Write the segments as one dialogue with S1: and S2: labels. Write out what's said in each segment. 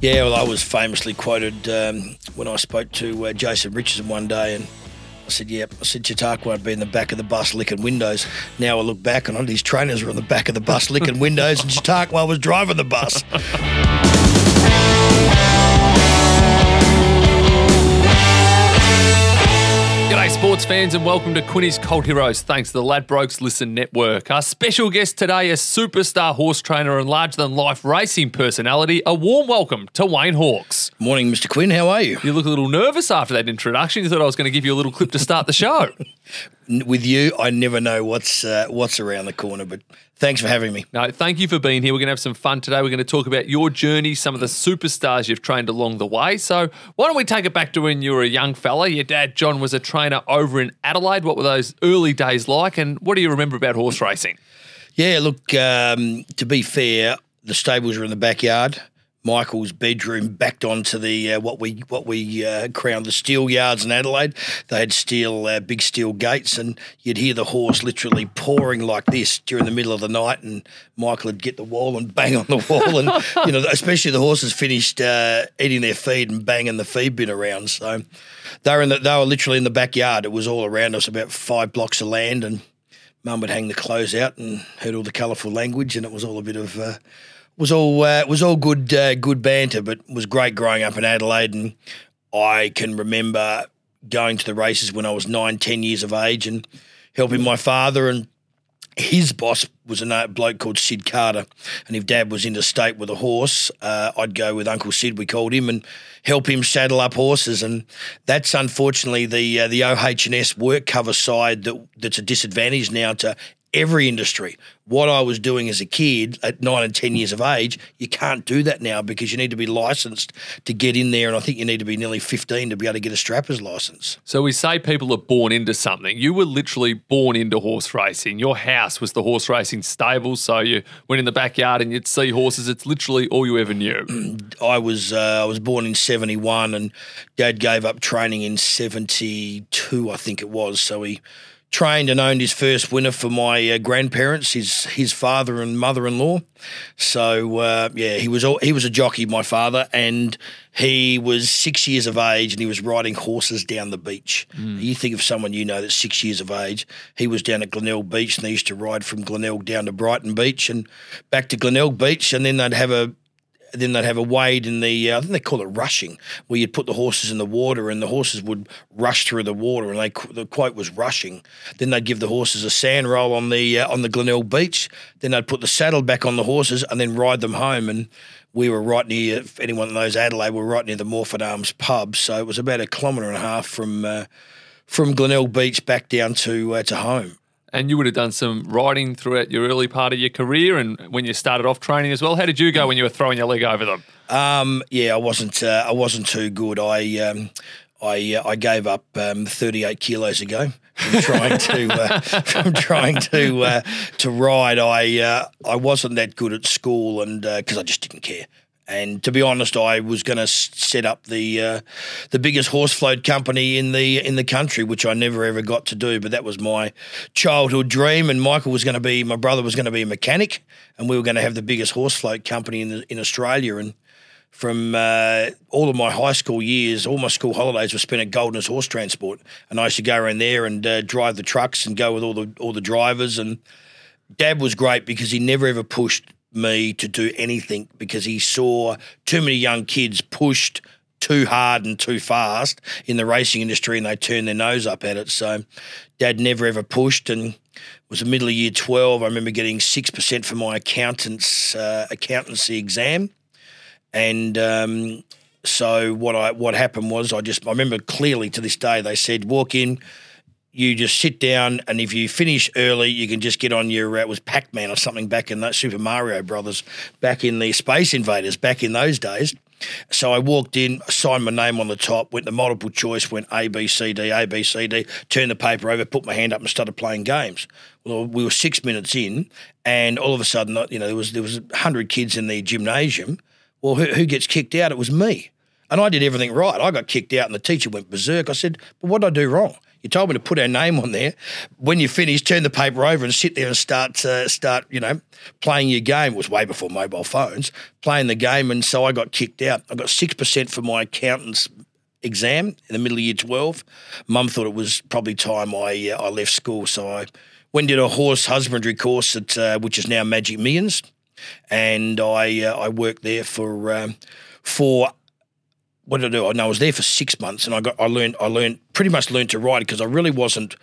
S1: Yeah, well, I was famously quoted um, when I spoke to uh, Jason Richardson one day, and I said, "Yep." I said, "Chautauqua won't be in the back of the bus licking windows." Now I look back, and all these trainers were on the back of the bus licking windows, and Chautauqua was driving the bus.
S2: sports fans, and welcome to Quinny's Cult Heroes. Thanks to the Ladbrokes Listen Network. Our special guest today is superstar horse trainer and larger than life racing personality. A warm welcome to Wayne Hawkes.
S1: Morning, Mr. Quinn. How are you?
S2: You look a little nervous after that introduction. You thought I was going to give you a little clip to start the show.
S1: With you, I never know what's uh, what's around the corner, but thanks for having me.
S2: No, thank you for being here. We're going to have some fun today. We're going to talk about your journey, some of the superstars you've trained along the way. So, why don't we take it back to when you were a young fella? Your dad, John, was a trainer over in Adelaide. What were those early days like? And what do you remember about horse racing?
S1: Yeah, look, um, to be fair, the stables were in the backyard. Michael's bedroom backed onto the uh, what we what we uh, crowned the steel yards in Adelaide. They had steel uh, big steel gates, and you'd hear the horse literally pouring like this during the middle of the night. And Michael would get the wall and bang on the wall, and you know, especially the horses finished uh, eating their feed and banging the feed bin around. So they were in the, they were literally in the backyard. It was all around us, about five blocks of land, and Mum would hang the clothes out and heard all the colourful language, and it was all a bit of uh, was all uh, was all good uh, good banter, but was great growing up in Adelaide, and I can remember going to the races when I was nine, ten years of age, and helping my father and his boss was a bloke called Sid Carter, and if Dad was interstate with a horse, uh, I'd go with Uncle Sid. We called him and help him saddle up horses, and that's unfortunately the uh, the OH&S work cover side that that's a disadvantage now to every industry. What I was doing as a kid at nine and ten years of age, you can't do that now because you need to be licensed to get in there, and I think you need to be nearly fifteen to be able to get a strapper's license.
S2: So we say people are born into something. You were literally born into horse racing. Your house was the horse racing stable, so you went in the backyard and you'd see horses. It's literally all you ever knew.
S1: I was uh, I was born in seventy one, and Dad gave up training in seventy two, I think it was. So he trained and owned his first winner for my uh, grandparents, his his father and mother in law. So uh, yeah, he was all, he was a jockey, my father, and he was six years of age, and he was riding horses down the beach. You think of someone you know that's six years of age. He was down at Glenelg Beach, and they used to ride from Glenelg down to Brighton Beach and back to Glenelg Beach, and then they'd have a then they'd have a wade in the uh, I think they call it rushing, where you'd put the horses in the water and the horses would rush through the water, and they the quote was rushing. Then they'd give the horses a sand roll on the uh, on the Glenelg beach. Then they'd put the saddle back on the horses and then ride them home. And we were right near. If anyone knows Adelaide, we were right near the Morphett Arms pub, so it was about a kilometre and a half from uh, from Glenelg Beach back down to uh, to home.
S2: And you would have done some riding throughout your early part of your career and when you started off training as well. How did you go when you were throwing your leg over them?
S1: Um, yeah, I wasn't. Uh, I wasn't too good. I um, I uh, I gave up um, 38 kilos ago from trying to uh, from trying to uh, to ride. I uh, I wasn't that good at school, and because I just didn't care. And to be honest, I was going to set up the uh, the biggest horse float company in the in the country, which I never ever got to do. But that was my childhood dream. And Michael was going to be my brother was going to be a mechanic, and we were going to have the biggest horse float company in the, in Australia. And from uh, all of my high school years, all my school holidays were spent at Goldner's Horse Transport, and I used to go around there and uh, drive the trucks and go with all the all the drivers. And Dad was great because he never ever pushed me to do anything because he saw too many young kids pushed too hard and too fast in the racing industry, and they turned their nose up at it. So, Dad never ever pushed, and was a middle of year twelve. I remember getting six percent for my accountant's uh, accountancy exam and um, so what I what happened was I just I remember clearly to this day they said walk in, you just sit down, and if you finish early, you can just get on your uh, it was Pac Man or something back in that Super Mario Brothers back in the Space Invaders back in those days. So I walked in, signed my name on the top, went the multiple choice, went A B C D A B C D, turned the paper over, put my hand up, and started playing games. Well, we were six minutes in, and all of a sudden, you know, there was there was hundred kids in the gymnasium. Well, who, who gets kicked out? It was me. And I did everything right. I got kicked out and the teacher went berserk. I said, but what did I do wrong? You told me to put our name on there. When you finish, turn the paper over and sit there and start uh, start you know playing your game. It was way before mobile phones. Playing the game, and so I got kicked out. I got six percent for my accountant's exam in the middle of year twelve. Mum thought it was probably time I uh, I left school, so I went did a horse husbandry course at uh, which is now Magic Millions, and I uh, I worked there for um, for what did I do? Oh, I know I was there for six months, and I got I learned I learned pretty much learned to ride because I really wasn't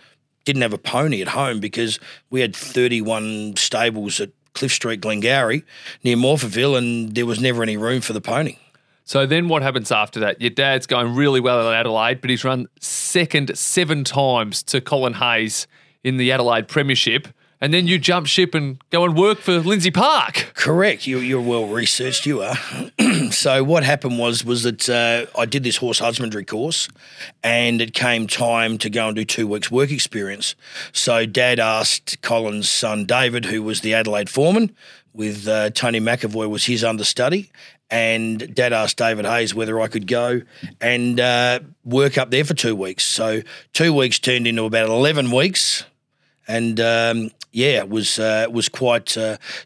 S1: didn't have a pony at home because we had thirty one stables at Cliff Street, Glengowrie, near Morphettville, and there was never any room for the pony.
S2: So then what happens after that? Your dad's going really well at Adelaide, but he's run second seven times to Colin Hayes in the Adelaide Premiership. And then you jump ship and go and work for Lindsay Park.
S1: Correct. You, you're well researched. You are. so what happened was was that uh, I did this horse husbandry course, and it came time to go and do two weeks work experience. So Dad asked Colin's son David, who was the Adelaide foreman, with uh, Tony McAvoy was his understudy, and Dad asked David Hayes whether I could go and uh, work up there for two weeks. So two weeks turned into about eleven weeks and um, yeah, it was uh, it was quite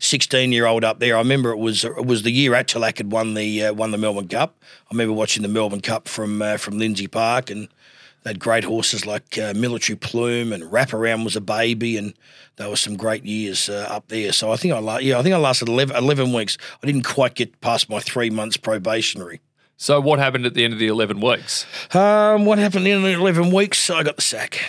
S1: sixteen uh, year old up there. I remember it was it was the year At Talaq had won the uh, won the Melbourne Cup. I remember watching the Melbourne Cup from uh, from Lindsay Park, and they had great horses like uh, Military Plume and Wraparound was a baby, and there were some great years uh, up there. So I think I la- yeah I think I lasted 11, 11 weeks. I didn't quite get past my three months probationary.
S2: So what happened at the end of the eleven weeks?
S1: Um, what happened in the eleven weeks? I got the sack.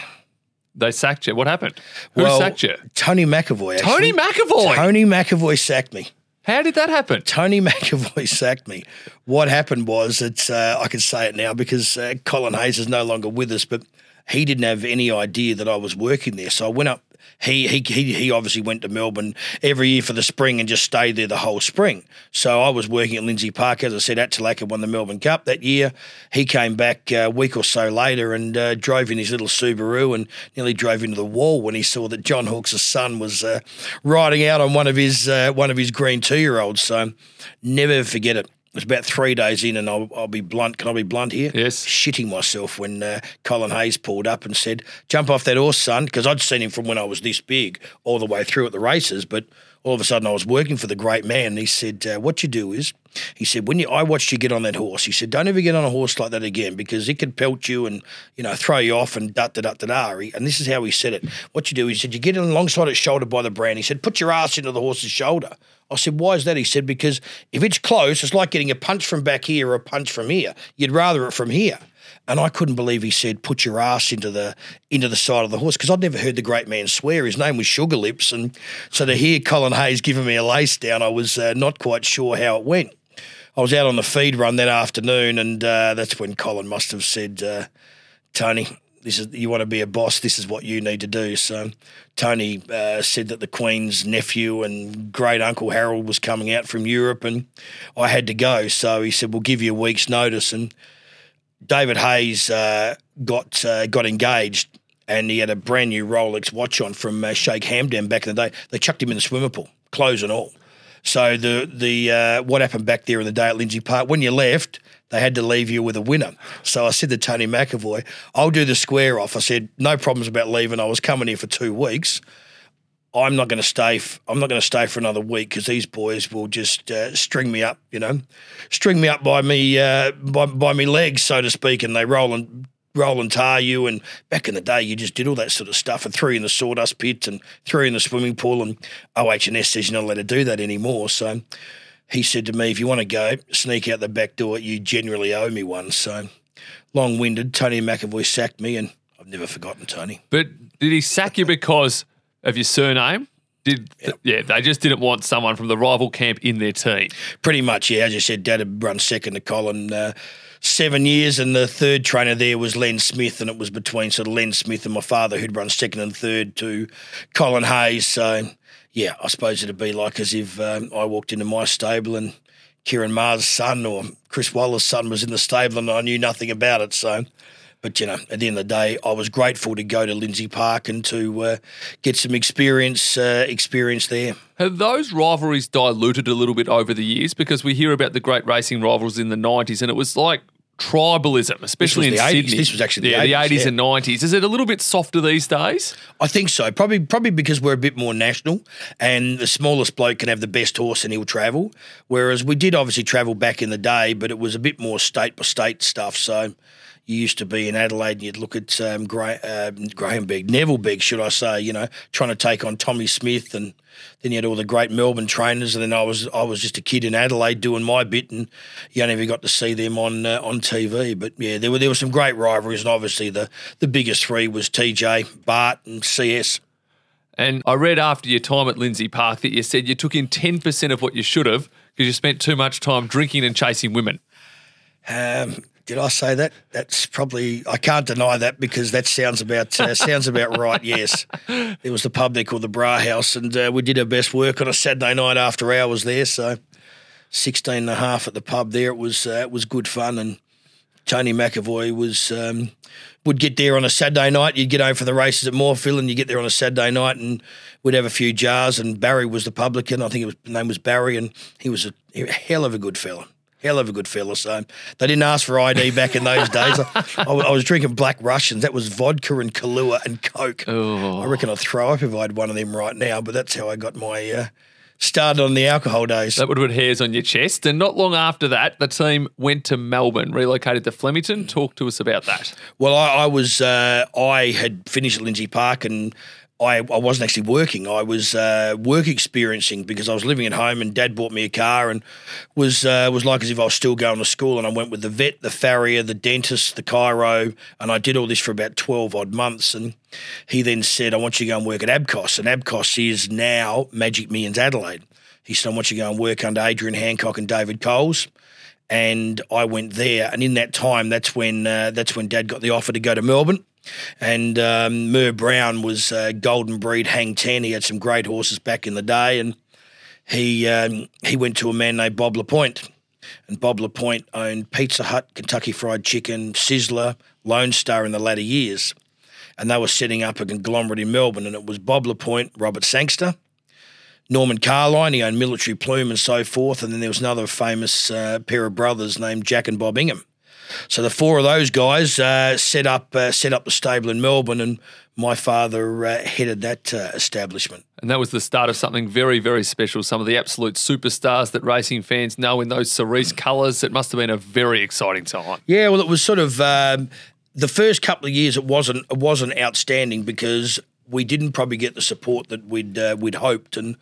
S2: They sacked you. What happened? Who
S1: well,
S2: sacked you?
S1: Tony McAvoy.
S2: Tony McAvoy.
S1: Tony McAvoy sacked me.
S2: How did that happen?
S1: Tony McAvoy sacked me. What happened was that uh, I can say it now because uh, Colin Hayes is no longer with us, but he didn't have any idea that I was working there. So I went up he he he he obviously went to Melbourne every year for the spring and just stayed there the whole spring. So I was working at Lindsay Park, as I said, At Talaq won the Melbourne Cup that year. He came back a week or so later and uh, drove in his little Subaru and nearly drove into the wall when he saw that John Hawkes' son was uh, riding out on one of his uh, one of his green two year olds. So never forget it. It was about three days in, and I'll, I'll, be blunt. Can I be blunt here?
S2: Yes.
S1: Shitting myself when uh, Colin Hayes pulled up and said, "Jump off that horse, son," because I'd seen him from when I was this big all the way through at the races. But all of a sudden, I was working for the great man. And he said, uh, "What you do is," he said, "when you I watched you get on that horse." He said, "Don't ever get on a horse like that again because it could pelt you and you know throw you off and da da da da da." And this is how he said it. What you do, he said, "You get alongside its shoulder by the brand." He said, "Put your ass into the horse's shoulder." I said, why is that? He said, because if it's close, it's like getting a punch from back here or a punch from here. You'd rather it from here. And I couldn't believe he said, "Put your ass into the into the side of the horse," because I'd never heard the great man swear. His name was Sugar Lips, and so to hear Colin Hayes giving me a lace down, I was uh, not quite sure how it went. I was out on the feed run that afternoon, and uh, that's when Colin must have said, uh, "Tony, this is you want to be a boss. This is what you need to do." So Tony uh, said that the Queen's nephew and great uncle Harold was coming out from Europe, and I had to go. So he said, "We'll give you a week's notice." And David Hayes uh, got uh, got engaged, and he had a brand new Rolex watch on from uh, Sheikh Hamdan back in the day. They chucked him in the swimming pool, clothes and all. So the the uh, what happened back there in the day at Lindsay Park when you left, they had to leave you with a winner. So I said to Tony McAvoy, I'll do the square off. I said, no problems about leaving. I was coming here for two weeks. I'm not going to stay. F- I'm not going to stay for another week because these boys will just uh, string me up, you know, string me up by me uh, by by me legs, so to speak, and they roll and roll and tar you. And back in the day, you just did all that sort of stuff and threw you in the sawdust pit and threw you in the swimming pool. And OH&S says you're not allowed to do that anymore. So he said to me, if you want to go, sneak out the back door. You generally owe me one. So long winded. Tony McAvoy sacked me, and I've never forgotten Tony.
S2: But did he sack you because of your surname? Did
S1: Yep.
S2: yeah? They just didn't want someone from the rival camp in their team.
S1: Pretty much, yeah. As you said, Dad had run second to Colin uh, seven years, and the third trainer there was Len Smith, and it was between sort of Len Smith and my father, who'd run second and third to Colin Hayes. So, yeah, I suppose it'd be like as if um, I walked into my stable and Ciaron Maher's son or Chris Waller's son was in the stable, and I knew nothing about it. So. But you know, at the end of the day, I was grateful to go to Lindsay Park and to uh, get some experience uh, experience there.
S2: Have those rivalries diluted a little bit over the years? Because we hear about the great racing rivals in the 90s, and it was like tribalism, especially in
S1: the 80s.
S2: Sydney.
S1: This was actually the
S2: yeah, the
S1: 80s,
S2: 80s
S1: yeah.
S2: and 90s. Is it a little bit softer these days?
S1: I think so. Probably, probably because we're a bit more national, and the smallest bloke can have the best horse and he'll travel. Whereas we did obviously travel back in the day, but it was a bit more state by state stuff. So you used to be in Adelaide and you'd look at um, Gra- um, Graham Begg, Neville Begg, should I say? You know, trying to take on Tommy Smith, and then you had all the great Melbourne trainers, and then I was I was just a kid in Adelaide doing my bit, and you only ever got to see them on uh, on TV. But yeah, there were there were some great rivalries, and obviously the the biggest three was TJ, Bart, and CS.
S2: And I read after your time at Lindsay Park that you said you took in 10% of what you should have because you spent too much time drinking and chasing women.
S1: Um, did I say that? That's probably I can't deny that because that sounds about uh, sounds about right. Yes, there was the pub there called the Brauhaus, and uh, we did our best work on a Saturday night after hours there. So 16 and a half at the pub there. It was uh, it was good fun, and Tony McAvoy was um, would get there on a Saturday night. You'd get home for the races at Moorfield, and you get there on a Saturday night, and we'd have a few jars. And Barry was the publican. I think it was his name was Barry, and he was a, a hell of a good fella. Hell of a good fella. So they didn't ask for ID back in those days. I, I was drinking Black Russians. That was vodka and Kahlua and Coke.
S2: Oh.
S1: I reckon I'd throw up if I had one of them right now. But that's how I got my uh, start on the alcohol days.
S2: That would have put hairs on your chest. And not long after that, the team went to Melbourne, relocated to Flemington. Talk to us about that.
S1: Well, I, I was uh, I had finished at Lindsay Park and I, I wasn't actually working. I was uh, work experiencing because I was living at home and Dad bought me a car and was uh, was like as if I was still going to school. And I went with the vet, the farrier, the dentist, the chiro, and I did all this for about twelve odd months. And he then said, "I want you to go and work at Abcos." And Abcos is now Magic Millions Adelaide. He said, "I want you to go and work under Adrian Hancock and David Coles." and I went there. And in that time, that's when uh, that's when Dad got the offer to go to Melbourne. And um, Mer Brown was uh, golden breed hang ten. He had some great horses back in the day, and he um, he went to a man named Bob Lapointe. And Bob Lapointe owned Pizza Hut, Kentucky Fried Chicken, Sizzler, Lone Star in the latter years. And they were setting up a conglomerate in Melbourne, and it was Bob Lapointe, Robert Sangster, Norman Carlyon, he owned Military Plume and so forth. And then there was another famous uh, pair of brothers named Jack and Bob Ingham. So the four of those guys uh, set up uh, set up the stable in Melbourne, and my father uh, headed that uh, establishment.
S2: And that was the start of something very, very special. Some of the absolute superstars that racing fans know in those cerise colours. It must have been a very exciting time.
S1: Yeah, well, it was sort of um, the first couple of years. It wasn't it wasn't outstanding because we didn't probably get the support that we'd uh, we'd hoped, and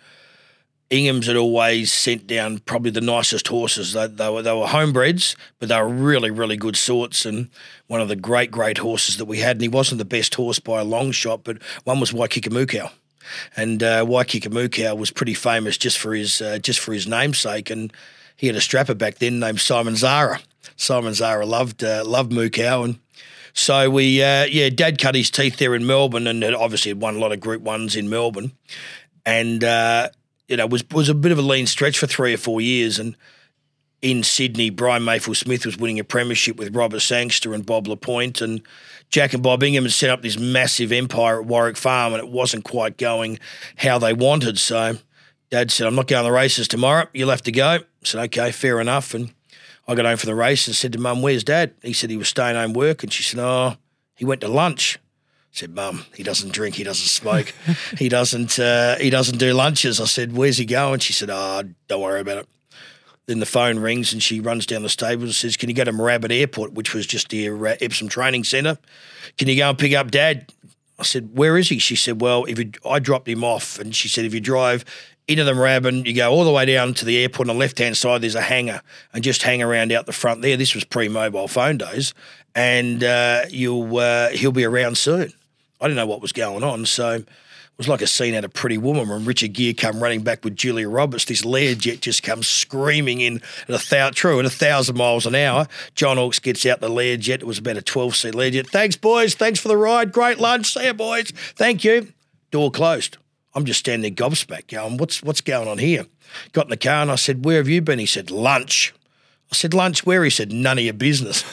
S1: Ingham's had always sent down probably the nicest horses. They, they were they were homebreds, but they were really really good sorts, and one of the great great horses that we had. And he wasn't the best horse by a long shot, but one was Waikika and uh, was pretty famous just for his uh, just for his namesake, and he had a strapper back then named Simon Zahra. Simon Zahra loved uh, loved Mukau, and so we uh, yeah, Dad cut his teeth there in Melbourne, and obviously had won a lot of Group Ones in Melbourne, and uh, you know was was a bit of a lean stretch for three or four years, and in Sydney, Brian Mayfield Smith was winning a premiership with Robert Sangster and Bob Lapointe, and Jack and Bob Ingham had set up this massive empire at Warwick Farm, and it wasn't quite going how they wanted. So Dad said, I'm not going to the races tomorrow. You'll have to go. I said, okay, fair enough. And I got home from the race and said to Mum, where's Dad? He said he was staying home work. And she said, oh, he went to lunch. I said, Mum, he doesn't drink, he doesn't smoke, he doesn't uh, he doesn't do lunches. I said, Where's he going? She said, Oh, don't worry about it. Then the phone rings and she runs down the stables and says, Can you go to Moorabbin Airport, which was just near uh, Epsom Training Centre? Can you go and pick up Dad? I said, Where is he? She said, Well, if you, I dropped him off. And she said, If you drive into the Moorabbin, you go all the way down to the airport on the left hand side, there's a hangar, and just hang around out the front there. This was pre mobile phone days. And uh, you'll uh, he'll be around soon. I didn't know what was going on. So it was like a scene out of Pretty Woman when Richard Gere come running back with Julia Roberts. This Learjet just comes screaming in at a thousand, true, at a thousand miles an hour. John Hawkes gets out the Learjet. It was about a 12 seat Learjet. Thanks, boys. Thanks for the ride. Great lunch. See you, boys. Thank you. Door closed. I'm just standing there gobsmacked going, what's, what's going on here? Got in the car and I said, where have you been? He said, lunch. I said, lunch where? He said, none of your business.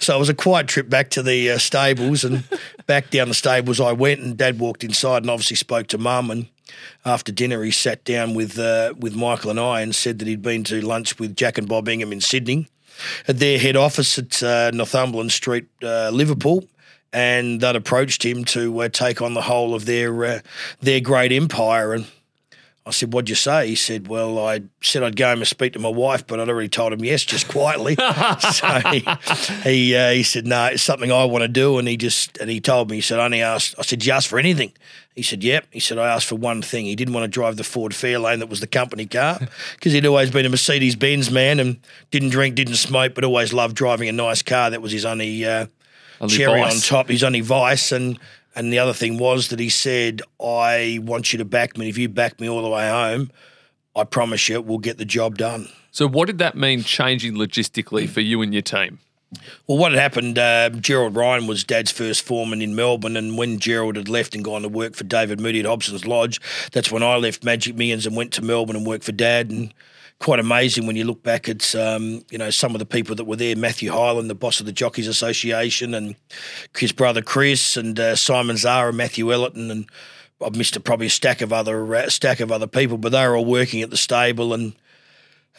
S1: So it was a quiet trip back to the uh, stables and back down the stables I went and Dad walked inside and obviously spoke to Mum and after dinner he sat down with uh, with Michael and I and said that he'd been to lunch with Jack and Bob Ingham in Sydney at their head office at uh, Northumberland Street, uh, Liverpool, and they'd approached him to uh, take on the whole of their uh, their great empire. And I said, "What'd you say?" He said, "Well, I said I'd go home and speak to my wife, but I'd already told him yes, just quietly." so he he, uh, he said, "No, it's something I want to do," and he just and he told me he said, "I "Only asked." I said, "You asked for anything?" He said, "Yep." He said, "I asked for one thing. He didn't want to drive the Ford Fairlane that was the company car because he'd always been a Mercedes Benz man and didn't drink, didn't smoke, but always loved driving a nice car. That was his only, uh,
S2: Only
S1: cherry
S2: vice.
S1: on top, his only vice." And and the other thing was that he said, "I want you to back me. If you back me all the way home, I promise you, we'll get the job done."
S2: So, what did that mean changing logistically for you and your team?
S1: Well, what had happened, uh, Gerald Ryan was Dad's first foreman in Melbourne, and when Gerald had left and gone to work for David Moody at Hobson's Lodge, that's when I left Magic Millions and went to Melbourne and worked for Dad. And quite amazing when you look back at um, you know some of the people that were there. Matthew Highland, the boss of the Jockeys Association, and his brother Chris, and uh, Simon Zahra, Matthew Ellerton, and I've missed a, probably a stack of other uh, stack of other people, but they were all working at the stable and.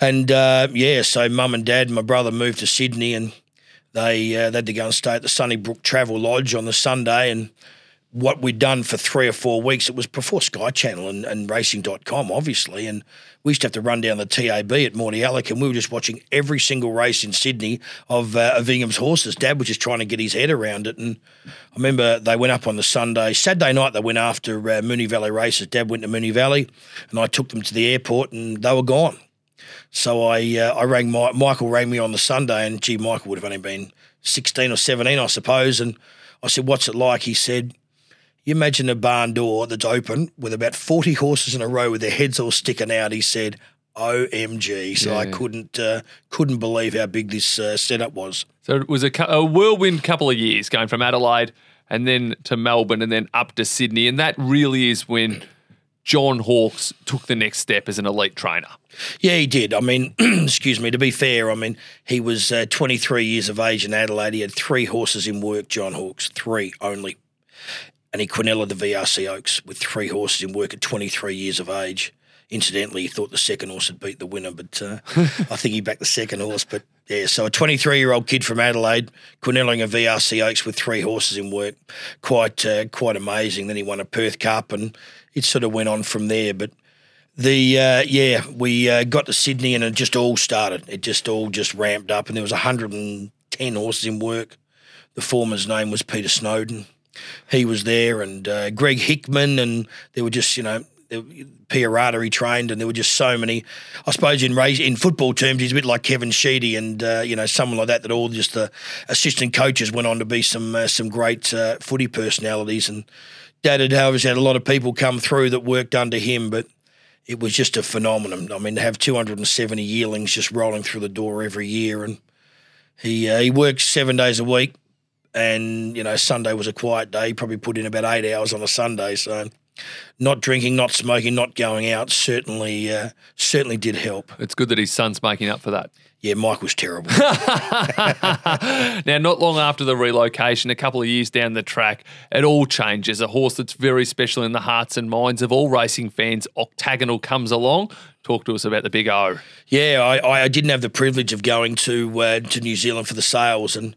S1: And uh, yeah, so mum and dad and my brother moved to Sydney and they, uh, they had to go and stay at the Sunnybrook Travel Lodge on the Sunday. And what we'd done for three or four weeks, it was before Sky Channel and, and racing.com, obviously. And we used to have to run down the TAB at Mordialloc and we were just watching every single race in Sydney of, uh, horses. Dad was just trying to get his head around it. And I remember they went up on the Sunday. Saturday night, they went after uh, Moonee Valley races. Dad went to Moonee Valley and I took them to the airport and they were gone. So I uh, I rang my, Michael rang me on the Sunday, and gee, Michael would have only been sixteen or seventeen, I suppose. And I said, "What's it like?" He said, "You imagine a barn door that's open with about forty horses in a row with their heads all sticking out." He said, "OMG!" So I couldn't uh, couldn't believe how big this uh, setup was.
S2: So, it was a, a whirlwind couple of years going from Adelaide and then to Melbourne and then up to Sydney. And that really is when John Hawkes took the next step as an elite trainer.
S1: Yeah, he did. I mean, excuse me, to be fair, I mean, he was uh, 23 years of age in Adelaide. He had three horses in work, John Hawkes, three only. And he Quinella the VRC Oaks with three horses in work at 23 years of age. Incidentally, he thought the second horse had beat the winner, but uh, I think he backed the second horse. But yeah, so a 23 year old kid from Adelaide, Quinelling a VRC Oaks with three horses in work, quite uh, quite amazing. Then he won a Perth Cup, and it sort of went on from there. But the uh, yeah, we uh, got to Sydney and it just all started. It just all just ramped up, and there was 110 horses in work. The foreman's name was Peter Snowden. He was there, and uh, Greg Hickman, and there were just you know. Piarata he trained, and there were just so many. I suppose in race, in football terms, he's a bit like Kevin Sheedy, and uh, you know someone like that. That all just the assistant coaches went on to be some uh, some great uh, footy personalities. And Dad had obviously had a lot of people come through that worked under him, but it was just a phenomenon. I mean, to have 270 yearlings just rolling through the door every year, and he uh, he works seven days a week, and you know Sunday was a quiet day. Probably put in about eight hours on a Sunday, so not drinking, not smoking, not going out certainly uh, certainly did help.
S2: It's good that his son's making up for that.
S1: Yeah, Mike was terrible.
S2: now, not long after the relocation, a couple of years down the track, it all changes. A horse that's very special in the hearts and minds of all racing fans, Octagonal, comes along. Talk to us about the big O.
S1: Yeah, I, I didn't have the privilege of going to uh, to New Zealand for the sales, and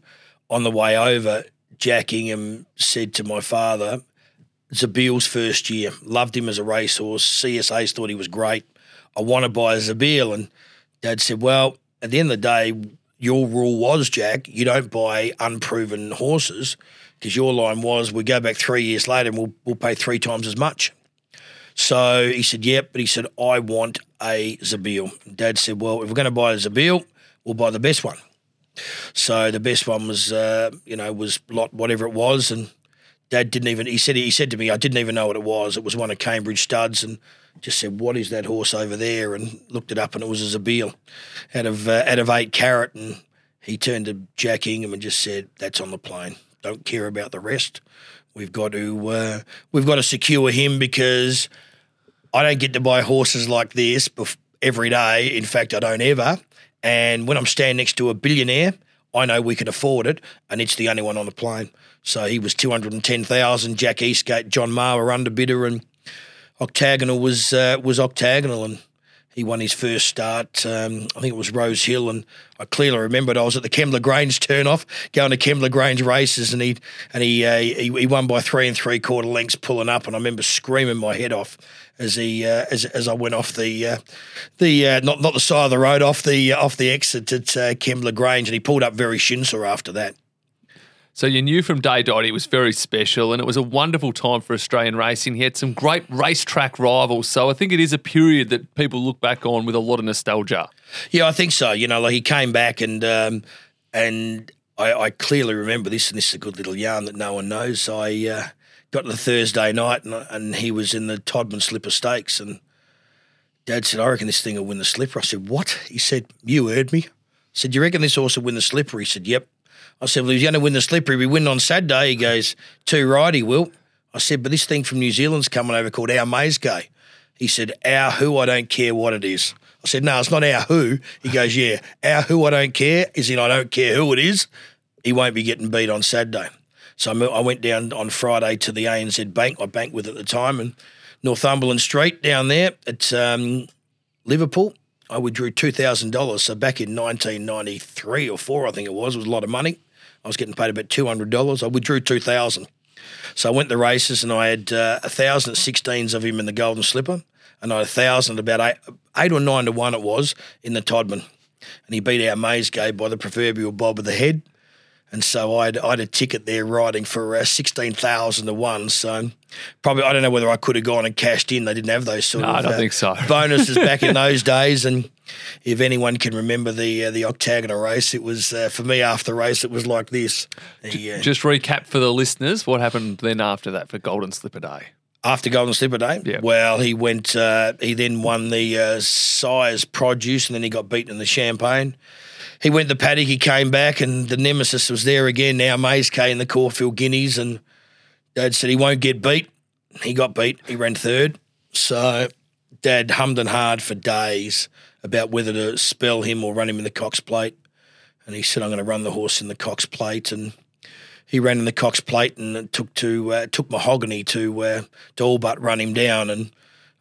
S1: on the way over, Jack Ingham said to my father, "Zabeel's first year, loved him as a racehorse. CSA's thought he was great. I want to buy a Zabeel." And Dad said, "Well, at the end of the day, your rule was, Jack, you don't buy unproven horses." Because your line was, we go back three years later and we'll, we'll pay three times as much. So he said, yep. But he said, I want a Zabeel. Dad said, well, if we're going to buy a Zabeel, we'll buy the best one. So the best one was, uh, you know, was lot whatever it was, and Dad didn't even. He said he said to me, I didn't even know what it was. It was one of Cambridge studs, and just said, "What is that horse over there?" And looked it up, and it was a Zabeel, out of uh, out of eight carat. And he turned to Jack Ingham and just said, "That's on the plane. Don't care about the rest. We've got to uh, we've got to secure him because." I don't get to buy horses like this bef- every day. In fact, I don't ever. And when I'm standing next to a billionaire, I know we can afford it, and it's the only one on the plane. So he was two hundred and ten thousand. Jack Eastgate, John Marr were underbidder, and Octagonal was uh, was Octagonal, and He won his first start. Um, I think it was Rose Hill, and I clearly remembered I was at the Kembla Grange turnoff, going to Kembla Grange races, and he and he, uh, he he won by three and three quarter lengths, pulling up, and I remember screaming my head off as he uh, as as I went off the uh, the uh, not not the side of the road off the uh, off the exit at uh, Kembla Grange, and he pulled up very shinsa after that.
S2: So you knew from day dot it was very special, and it was a wonderful time for Australian racing. He had some great racetrack rivals, so I think it is a period that people look back on with a lot of nostalgia.
S1: Yeah, I think so. You know, like he came back and um, and I, I clearly remember this, and this is a good little yarn that no one knows. I uh, got the Thursday night, and, and he was in the Todman Slipper Stakes, and Dad said, "I reckon this thing will win the Slipper." I said, "What?" He said, "You heard me." I said, "You reckon this horse will win the Slipper?" He said, "Yep." I said, "Well, he's going to win the Slipper. He'll be winning on Saturday." He goes, "Too right, he will." I said, "But this thing from New Zealand's coming over called Our Maizcay." He said, Our who, I don't care what it is. I said, No, it's not our who. He goes, Yeah, our who, I don't care is in I don't care who it is. He won't be getting beat on Saturday. So I went down on Friday to the ANZ Bank, I banked with at the time, and Northumberland Street down there at um, Liverpool. I withdrew $2,000. So back in 1993 or 4, I think it was, it was a lot of money. I was getting paid about $200. I withdrew 2000 so I went the races and I had uh, a thousand at sixteens of him in the Golden Slipper, and I had a thousand about eight, eight or nine to one it was in the Todman, and he beat our Maizcay by the proverbial bob of the head, and so I had, I had a ticket there riding for uh, sixteen thousand to one. So probably I don't know whether I could have gone and cashed in. They didn't have those sort
S2: No,
S1: of
S2: I don't
S1: uh,
S2: think so.
S1: bonuses back in those days, and if anyone can remember the uh, the octagonal race, it was uh, for me after the race. It was like this. The, uh,
S2: Just recap for the listeners what happened then after that for Golden Slipper Day.
S1: After Golden Slipper Day?
S2: Yeah.
S1: Well, he went, uh, he then won the uh, Sires Produce and then he got beaten in the Champagne. He went to the paddock, he came back and the nemesis was there again. Now Maizcay in the Caulfield Guineas and Dad said he won't get beat. He got beat. He ran third. So Dad hummed and hard for days about whether to spell him or run him in the Cox Plate. And he said, I'm going to run the horse in the Cox Plate. And he ran in the Cox Plate and took to uh, took mahogany to uh, to all but run him down. And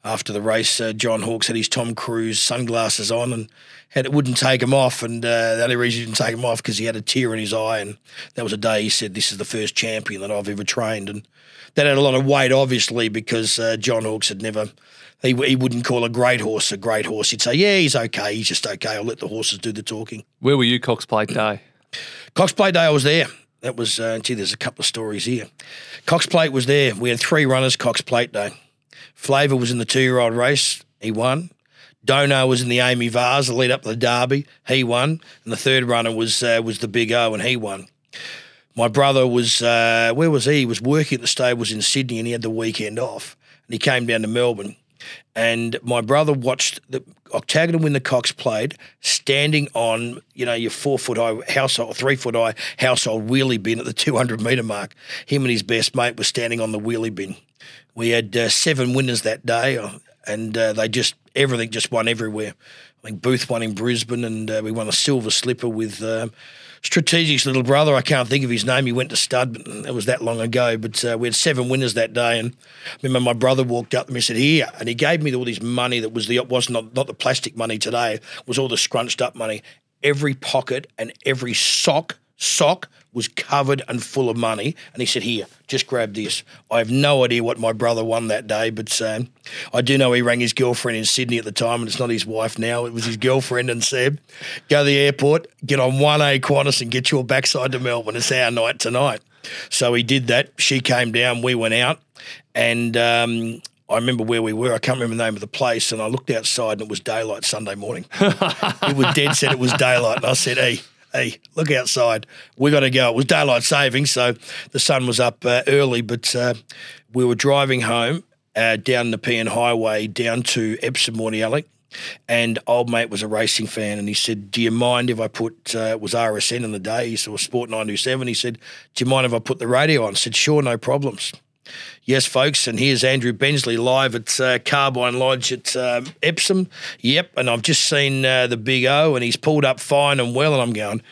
S1: after the race, uh, John Hawkes had his Tom Cruise sunglasses on and had it wouldn't take him off. And uh, the only reason he didn't take him off because he had a tear in his eye. And that was a day he said, "This is the first champion that I've ever trained." And that had a lot of weight, obviously, because uh, John Hawkes had never. He, he wouldn't call a great horse a great horse. He'd say, "Yeah, he's okay. He's just okay. I'll let the horses do the talking."
S2: Where were you, Cox Plate Day?
S1: Cox Plate Day, I was there. That was, uh, gee, there's a couple of stories here. Cox Plate was there. We had three runners, Cox Plate Day. Flavor was in the two year old race. He won. Dono was in the AAMI Vase, the lead up to the Derby. He won. And the third runner was uh, was the Big O, and he won. My brother was, uh, where was he? He was working at the stables in Sydney and he had the weekend off. And he came down to Melbourne. And my brother watched the octagonal win the Cox Plate standing on, you know, your four foot high household, three foot high household wheelie bin at the 200 metre mark. Him and his best mate were standing on the wheelie bin. We had uh, seven winners that day, uh, and uh, they just, everything just won everywhere. I think Booth won in Brisbane, and uh, we won a silver slipper with um, Strategic's little brother. I can't think of his name. He went to stud, but it was that long ago. But uh, we had seven winners that day, and I remember my brother walked up to me and said, "Here," and he gave me all this money that was the was not not the plastic money today, was all the scrunched up money. Every pocket and every sock sock was covered and full of money. And he said, Here, just grab this. I have no idea what my brother won that day, but um, I do know he rang his girlfriend in Sydney at the time, and it's not his wife now. It was his girlfriend and said, Go to the airport, get on 1A Qantas and get your backside to Melbourne. It's our night tonight. So he did that. She came down, we went out, and um, I remember where we were. I can't remember the name of the place, and I looked outside, and it was daylight Sunday morning. it was dead set. It was daylight, and I said, "Hey, hey, look outside. We got to go." It was daylight saving, so the sun was up uh, early, but uh, we were driving home uh, down the Nepean Highway down to Epsom Mordialloc. And old mate was a racing fan, and he said, "Do you mind if I put uh, it was RSN in the day? He saw Sport nine two seven. He said, "Do you mind if I put the radio on?" I said, "Sure, no problems." Yes, folks, and here's Andrew Bensley live at uh, Carbine Lodge at um, Epsom. Yep, and I've just seen uh, the Big O, and he's pulled up fine and well, and I'm going,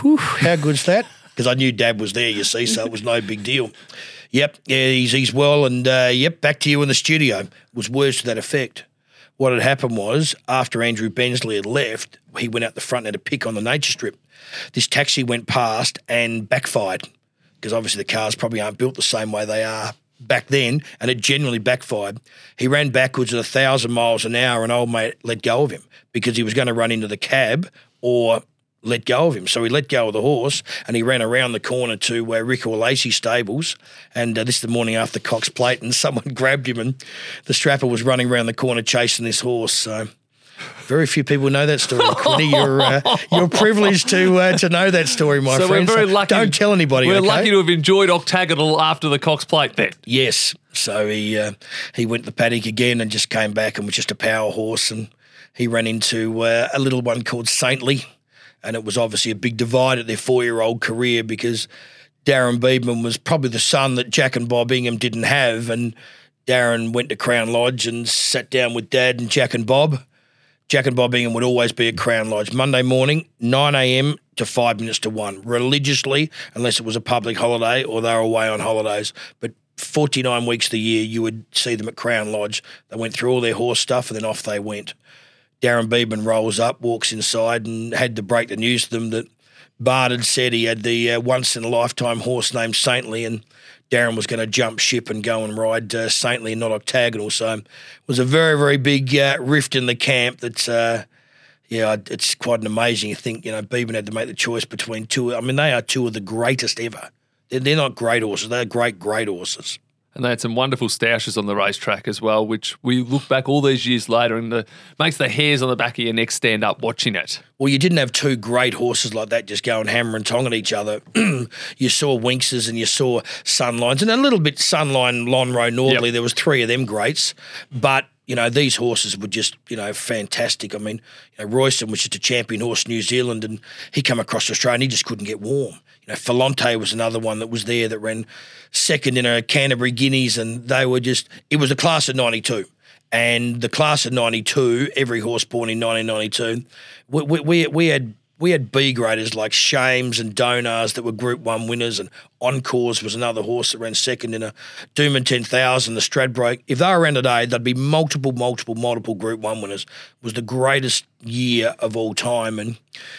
S1: Whew, how good's that? Because I knew Dad was there, you see, so it was no big deal. Yep, yeah, he's he's well, and uh, yep, back to you in the studio. Was words to that effect. what had happened was after Andrew Bensley had left, he went out the front and had a pick on the nature strip. This taxi went past and backfired because obviously the cars probably aren't built the same way they are back then, and it genuinely backfired. He ran backwards at a thousand miles an hour, and old mate let go of him because he was going to run into the cab or let go of him. So he let go of the horse and he ran around the corner to uh, Rick or Lacey stables. And uh, this is the morning after Cox Plate, and someone grabbed him, and the strapper was running around the corner chasing this horse. So. Very few people know that story, Quinny. You're uh, you're privileged to uh, to know that story, my
S2: So we're
S1: friend.
S2: very lucky-
S1: Don't tell anybody.
S2: We're
S1: okay?
S2: lucky to have enjoyed octagonal after the Cox Plate then.
S1: Yes. So he uh, he went to the paddock again and just came back and was just a power horse and he ran into uh, a little one called Saintly and it was obviously a big divide at their four year old career because Darren Beadman was probably the son that Jack and Bob Ingham didn't have and Darren went to Crown Lodge and sat down with Dad and Jack and Bob. Jack and Bob Ingham would always be at Crown Lodge Monday morning, 9 a.m. to five minutes to one, religiously, unless it was a public holiday or they were away on holidays. But 49 weeks of the year, you would see them at Crown Lodge. They went through all their horse stuff and then off they went. Darren Beadman rolls up, walks inside, and had to break the news to them that Bart had said he had the uh, once in a lifetime horse named Saintly, and Darren was going to jump ship and go and ride uh, Saintly not octagonal. So it was a very, very big uh, rift in the camp. That's uh, yeah, it's quite an amazing. thing. you know Beadman had to make the choice between two. I mean, they are two of the greatest ever. They're, they're not great horses; they're great, great horses.
S2: And they had some wonderful stashes on the racetrack as well, which we look back all these years later and the, makes the hairs on the back of your neck stand up watching it.
S1: Well, you didn't have two great horses like that just going hammer and tong at each other. you saw Winxes and you saw Sunlines and a little bit Sunline, Lonhro, Northerly.
S2: Yep.
S1: There was three of them greats, but you know these horses were just you know fantastic. I mean, you know, Royston was just a champion horse in New Zealand, and he come across Australia and he just couldn't get warm. Know, Falante was another one that was there that ran second in a Canterbury Guineas, and they were just. It was a class of '92. And the class of '92, every horse born in 1992, we, we, we, we had we had B graders like Shames and Donars that were Group One winners, and Encores was another horse that ran second in a Doomben 10,000, the Stradbroke. If they were around today, they'd be multiple, multiple, multiple Group One winners. It was the greatest year of all time, and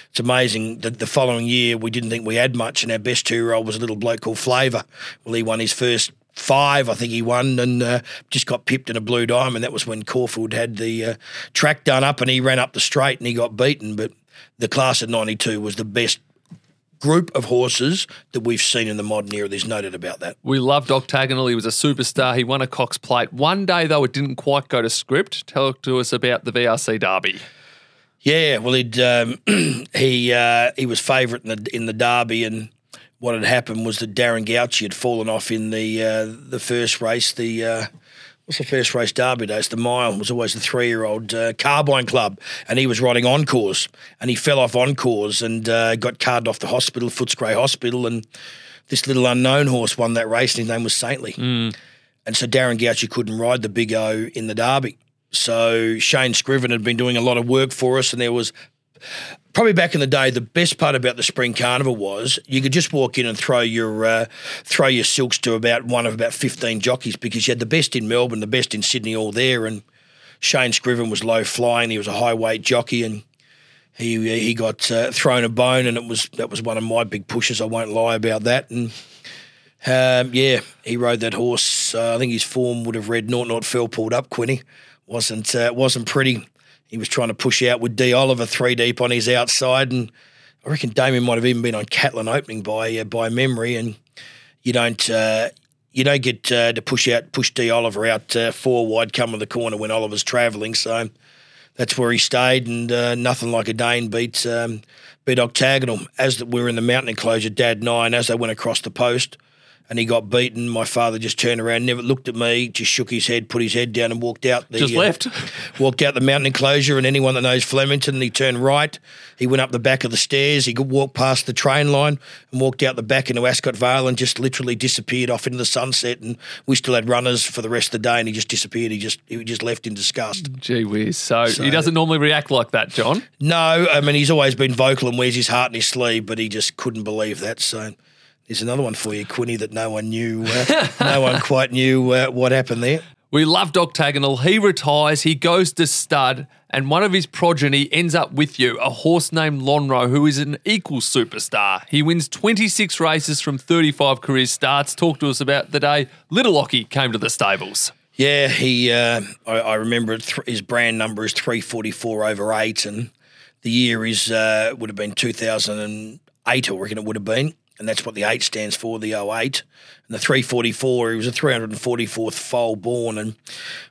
S1: it's amazing that the following year we didn't think we had much, and our best two-year-old was a little bloke called Flavour. Well, he won his first five, I think he won, and uh, just got pipped in a blue diamond. That was when Caulfield had the uh, track done up, and he ran up the straight and he got beaten. But the class of '92 was the best group of horses that we've seen in the modern era. There's no doubt about that.
S2: We loved Octagonal. He was a superstar. He won a Cox Plate. One day, though, it didn't quite go to script. Tell to us about the VRC Derby.
S1: Yeah, well, he'd um, he uh, he was favourite in the in the derby, and what had happened was that Darren Gauci had fallen off in the uh, the first race. The uh, what's the first race derby days? The mile was always the three year old uh, Carbine Club, and he was riding Encores, and he fell off Encores and uh, got carted off the hospital, Footscray Hospital, and this little unknown horse won that race, and his name was Saintly. And so Darren Gauci couldn't ride the Big O in the Derby. So Shane Scriven had been doing a lot of work for us, and there was probably back in the day the best part about the spring carnival was you could just walk in and throw your uh, throw your silks to about one of about fifteen jockeys because you had the best in Melbourne, the best in Sydney, all there, and Shane Scriven was low flying. He was a high weight jockey, and he he got uh, thrown a bone, and it was that was one of my big pushes. I won't lie about that, and. Um, yeah, he rode that horse. Uh, I think his form would have read naught naught fell pulled up. Quinny wasn't uh, wasn't pretty. He was trying to push out with D Oliver three deep on his outside, and I reckon Damien might have even been on Catlin opening by uh, by memory. And you don't uh, you don't get uh, to push out push D Oliver out uh, four wide coming the corner when Oliver's travelling. So that's where he stayed, and uh, Nothin' Leica Dane beat um, beat Octagonal. As we were in the mountain enclosure, Dad nine as they went across the post, and he got beaten, my father just turned around, never looked at me, just shook his head, put his head down, and walked out. The,
S2: Just
S1: uh,
S2: left.
S1: walked out the mountain enclosure, and anyone that knows Flemington, he turned right. He went up the back of the stairs. He could walk past the train line and walked out the back into Ascot Vale and just literally disappeared off into the sunset. And we still had runners for the rest of the day, and he just disappeared. He just he just left in disgust.
S2: Gee whiz. So,
S1: So-
S2: he doesn't normally react like that, John.
S1: No, I mean he's always been vocal and wears his heart in his sleeve, but he just couldn't believe that. So. There's another one for you, Quinny, that no one knew. Uh, no one quite knew uh, what happened there.
S2: We loved Octagonal. He retires, he goes to stud, and one of his progeny ends up with you, a horse named Lonhro, who is an equal superstar. He wins 26 races from 35 career starts. Talk to us about the day Little Lockie came to the stables.
S1: Yeah, he. Uh, I, I, remember th- his brand number is three forty four over eight, and the year is uh, would have been two thousand and eight. I reckon it would have been, and that's what the eight stands for, the 08. And the 344, he was a 344th foal born, and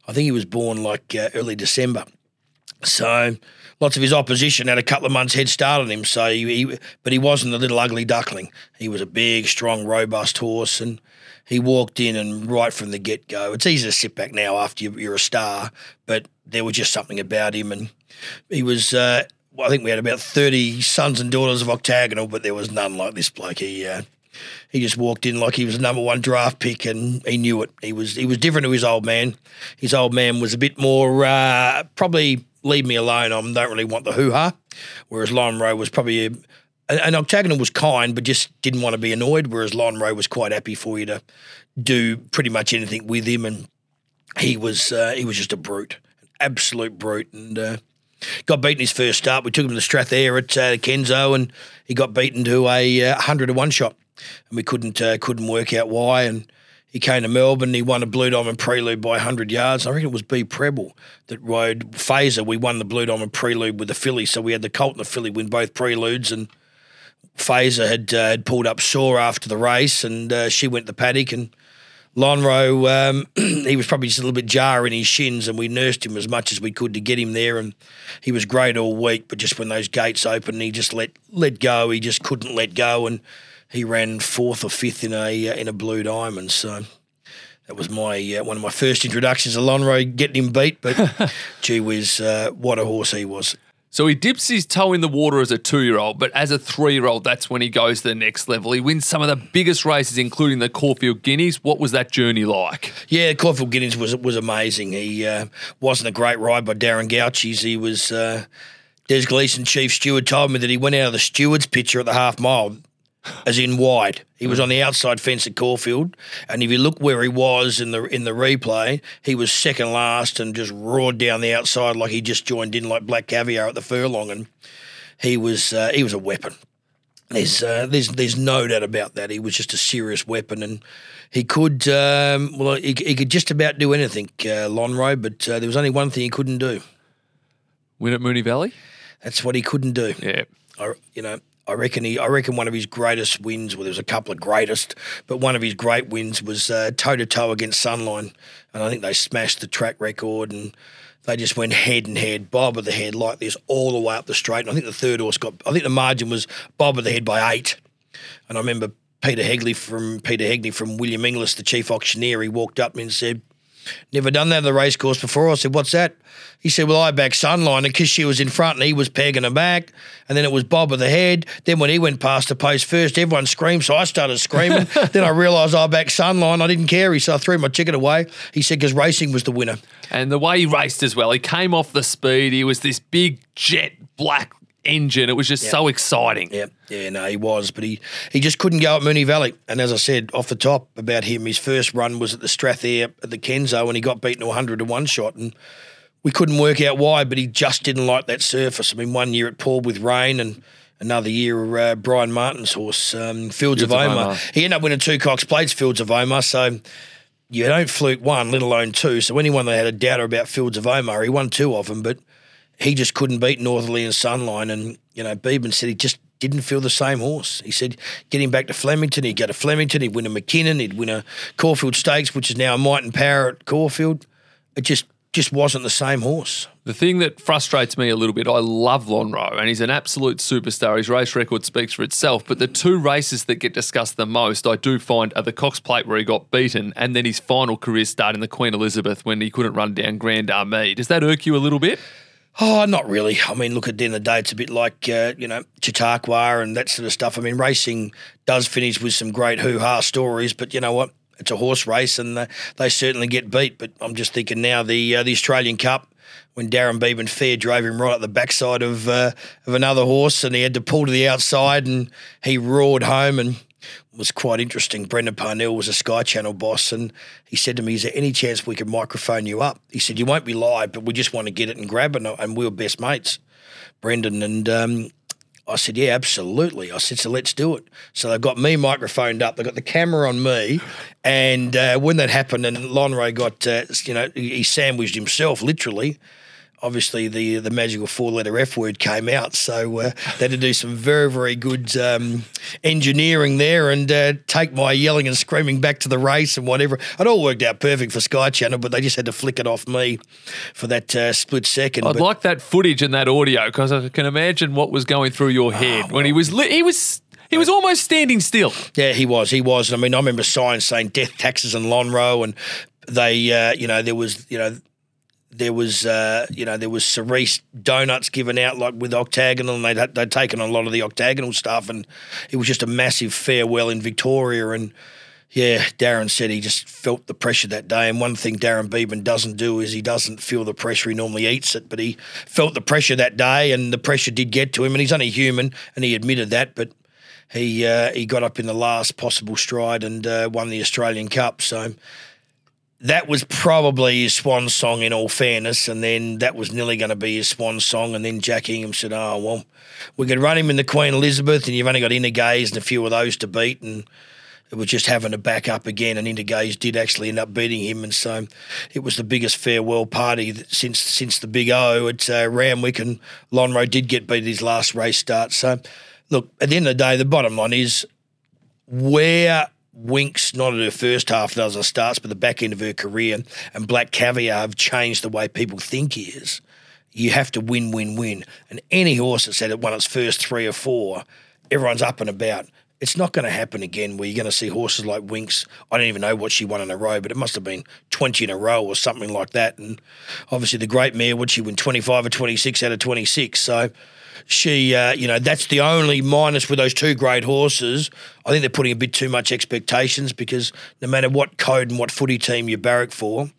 S1: I think he was born like uh, early December. So lots of his opposition had a couple of months head start on him. So he, he, but he wasn't a little ugly duckling. He was a big, strong, robust horse, and he walked in and right from the get go. It's easy to sit back now after you're a star, but there was just something about him, and he was. Uh, I think we had about 30 sons and daughters of Octagonal, but there was none like this bloke. He uh, he just walked in like he was a number one draft pick, and he knew it. He was he was different to his old man. His old man was a bit more uh, probably leave me alone. I don't really want the hoo ha. Whereas Lonhro was probably a, and Octagonal was kind, but just didn't want to be annoyed. Whereas Lonhro was quite happy for you to do pretty much anything with him, and he was uh, he was just a brute, an absolute brute, and. Uh, got beaten his first start. We took him to the Strathayr at uh, Kenzo, and he got beaten to a uh, hundred to one shot, and we couldn't uh, couldn't work out why. And he came to Melbourne. He won a Blue Diamond Prelude by hundred yards. I reckon it was B Prebble that rode Phaser. We won the Blue Diamond Prelude with the filly, so we had the Colt and the filly win both preludes, and Phaser had uh, had pulled up sore after the race, and uh, she went to the paddock and Lonhro, um, he was probably just a little bit jar in his shins, and we nursed him as much as we could to get him there. And he was great all week, but just when those gates opened, he just let let go. He just couldn't let go, and he ran fourth or fifth in a uh, in a blue diamond. So that was my uh, one of my first introductions to Lonhro, getting him beat. But gee whiz, uh, what a horse he was!
S2: So he dips his toe in the water as a two year old, but as a three year old, that's when he goes to the next level. He wins some of the biggest races, including the Caulfield Guineas. What was that journey like?
S1: Yeah, Caulfield Guineas was was amazing. He uh, wasn't a great ride by Darren Gauci's. He was. Uh, Des Gleeson, chief steward, told me that he went out of the steward's picture at the half mile as in wide. He was on the outside fence at Caulfield, and if you look where he was in the in the replay, he was second last and just roared down the outside like he just joined in like black caviar at the furlong, and he was uh, he was a weapon. There's uh, there's there's no doubt about that. He was just a serious weapon, and he could um, well he, he, could just about do anything, uh, Lonhro, but uh, there was only one thing he couldn't do.
S2: Win at Moonee Valley.
S1: That's what he couldn't do.
S2: Yeah.
S1: I, you know, I reckon he, I reckon one of his greatest wins. Well, there's a couple of greatest, but one of his great wins was toe to toe against Sunline, and I think they smashed the track record and they just went head and head, bob of the head like this all the way up the straight. And I think the third horse got, I think the margin was bob of the head by eight. And I remember Peter Hegley from Peter Hegley from William Inglis, the chief auctioneer. He walked up and said, Never done that at the racecourse before. I said, What's that? He said, Well, I backed Sunline because she was in front and he was pegging her back. And then it was Bob with the head. Then when he went past the post first, everyone screamed. So I started screaming. then I realised I backed Sunline. I didn't care. He said, I threw my ticket away. He said, Because racing was the winner.
S2: And the way he raced as well, he came off the speed. He was this big jet black engine. It was just yep. so exciting.
S1: Yeah, yeah, no, he was, but he he just couldn't go at Moonee Valley. And as I said off the top about him, his first run was at the Strathayr at the Kenzo, and he got beaten to 100 to one shot, and we couldn't work out why, but he just didn't like that surface. I mean, one year it poured with rain, and another year uh, Brian Martin's horse, um, Fields, Fields, of, Omar. Omar. He ended up winning two Cox Plates, Fields of Omar, so. You don't fluke one, let alone two. So anyone that had a doubter about Fields of Omar, he won two of them, but he just couldn't beat Northerly and Sunline. And, you know, Beadman said he just didn't feel the same horse. He said, getting back to Flemington, he'd go to Flemington, he'd win a Mackinnon, he'd win a Caulfield Stakes, which is now a Might and Power at Caulfield. It just just wasn't the same horse.
S2: The thing that frustrates me a little bit, I love Lonhro, and he's an absolute superstar. His race record speaks for itself. But the two races that get discussed the most, I do find, are the Cox Plate where he got beaten, and then his final career start in the Queen Elizabeth when he couldn't run down Grand Armée. Does that irk you a little bit?
S1: Oh, not really. I mean, look, at the end of the day, it's a bit like, uh, you know, Chautauqua and that sort of stuff. I mean, racing does finish with some great hoo ha stories, but you know what? It's a horse race and the, they certainly get beat. But I'm just thinking now the uh, the Australian Cup, when Darren Bevan Fair drove him right at the backside of uh, of another horse and he had to pull to the outside and he roared home and was quite interesting. Brendan Parnell was a Sky Channel boss, and he said to me, "Is there any chance we could microphone you up?" He said, "You won't be live, but we just want to get it and grab it." And we were best mates, Brendan, and um, I said, "Yeah, absolutely." I said, "So let's do it." So they've got me microphoned up. They've got the camera on me, and uh, when that happened, and Lonhro got, uh, you know, he sandwiched himself literally obviously the the magical four letter F word came out. So uh, they had to do some very very good um, engineering there and uh, take my yelling and screaming back to the race and whatever. It all worked out perfect for Sky Channel, but they just had to flick it off me for that uh, split second.
S2: I'd
S1: but,
S2: like that footage and that audio because I can imagine what was going through your head oh, when he was li- he was. He was almost standing still.
S1: Yeah, he was. He was. I mean, I remember signs saying death, taxes, and Lonhro, and they, uh, you know, there was, you know, there was, uh, you know, there was Cerise donuts given out like with Octagonal, and they'd, they'd taken a lot of the Octagonal stuff, and it was just a massive farewell in Victoria. And yeah, Darren said he just felt the pressure that day. And one thing Darren Beadman doesn't do is he doesn't feel the pressure. He normally eats it, but he felt the pressure that day, and the pressure did get to him. And he's only human, and he admitted that, but. He uh, he got up in the last possible stride and uh, won the Australian Cup. So that was probably his swan song in all fairness, and then that was nearly going to be his swan song, and then Jack Ingham said, "Oh well, we could run him in the Queen Elizabeth, and you've only got Intergaze and a few of those to beat, and it was just having to back up again, and Intergaze did actually end up beating him, and so it was the biggest farewell party since since the Big O at uh, Randwick, and Lonhro did get beat his last race start. So, look, at the end of the day, the bottom line is where Winks not at her first half dozen starts, but the back end of her career, and Black Caviar have changed the way people think he is. You have to win, win, win. And any horse that said it won its first three or four, everyone's up and about. It's not going to happen again where you're going to see horses like Winks. I don't even know what she won in a row, but it must have been 20 in a row or something like that. And obviously, the great mare, would she win 25 or 26 out of 26? So she, uh, you know, that's the only minus with those two great horses. I think they're putting a bit too much expectations because no matter what code and what footy team you barrack for,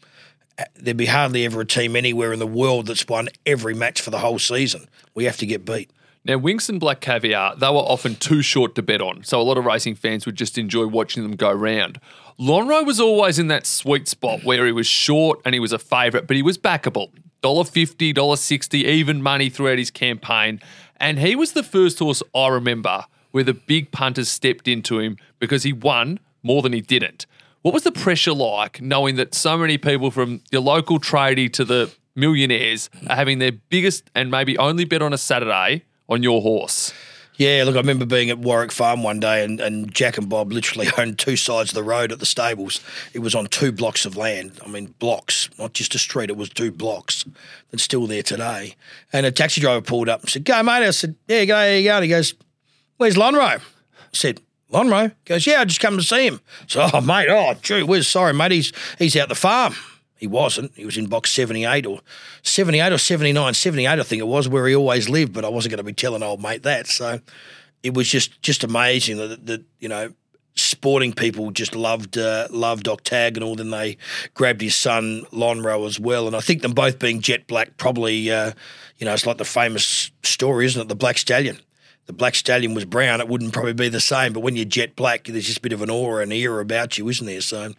S1: uh, there'd be hardly ever a team anywhere in the world that's won every match for the whole season. We have to get beat.
S2: Now, Winks and Black Caviar, they were often too short to bet on, so a lot of racing fans would just enjoy watching them go round. Lonhro was always in that sweet spot where he was short and he was a favourite, but he was backable. $1.50, $1.60, even money throughout his campaign. And he was the first horse I remember where the big punters stepped into him because he won more than he didn't. What was the pressure like knowing that so many people from your local tradie to the millionaires are having their biggest and maybe only bet on a Saturday on your horse?
S1: Yeah, look, I remember being at Warwick Farm one day and, and Jack and Bob literally owned two sides of the road at the stables. It was on two blocks of land. I mean, blocks, not just a street, it was two blocks that's still there today. And a taxi driver pulled up and said, Go, mate. I said, Yeah, go, there you go. And he goes, Where's Lonhro? I said, Lonhro? He goes, Yeah, I just come to see him. So, oh, mate, oh, gee whiz, sorry, mate, he's, he's out the farm. He wasn't. He was in box 78 or 78 or 79, 78, I think it was, where he always lived, but I wasn't going to be telling old mate that. So it was just just amazing that, that you know, sporting people just loved uh, loved Octagonal. Then they grabbed his son Lonhro as well, and I think them both being jet black probably, uh, you know, it's like the famous story, isn't it? The Black Stallion. The Black Stallion was brown; it wouldn't probably be the same. But when you're jet black, there's just a bit of an aura and era about you, isn't there? So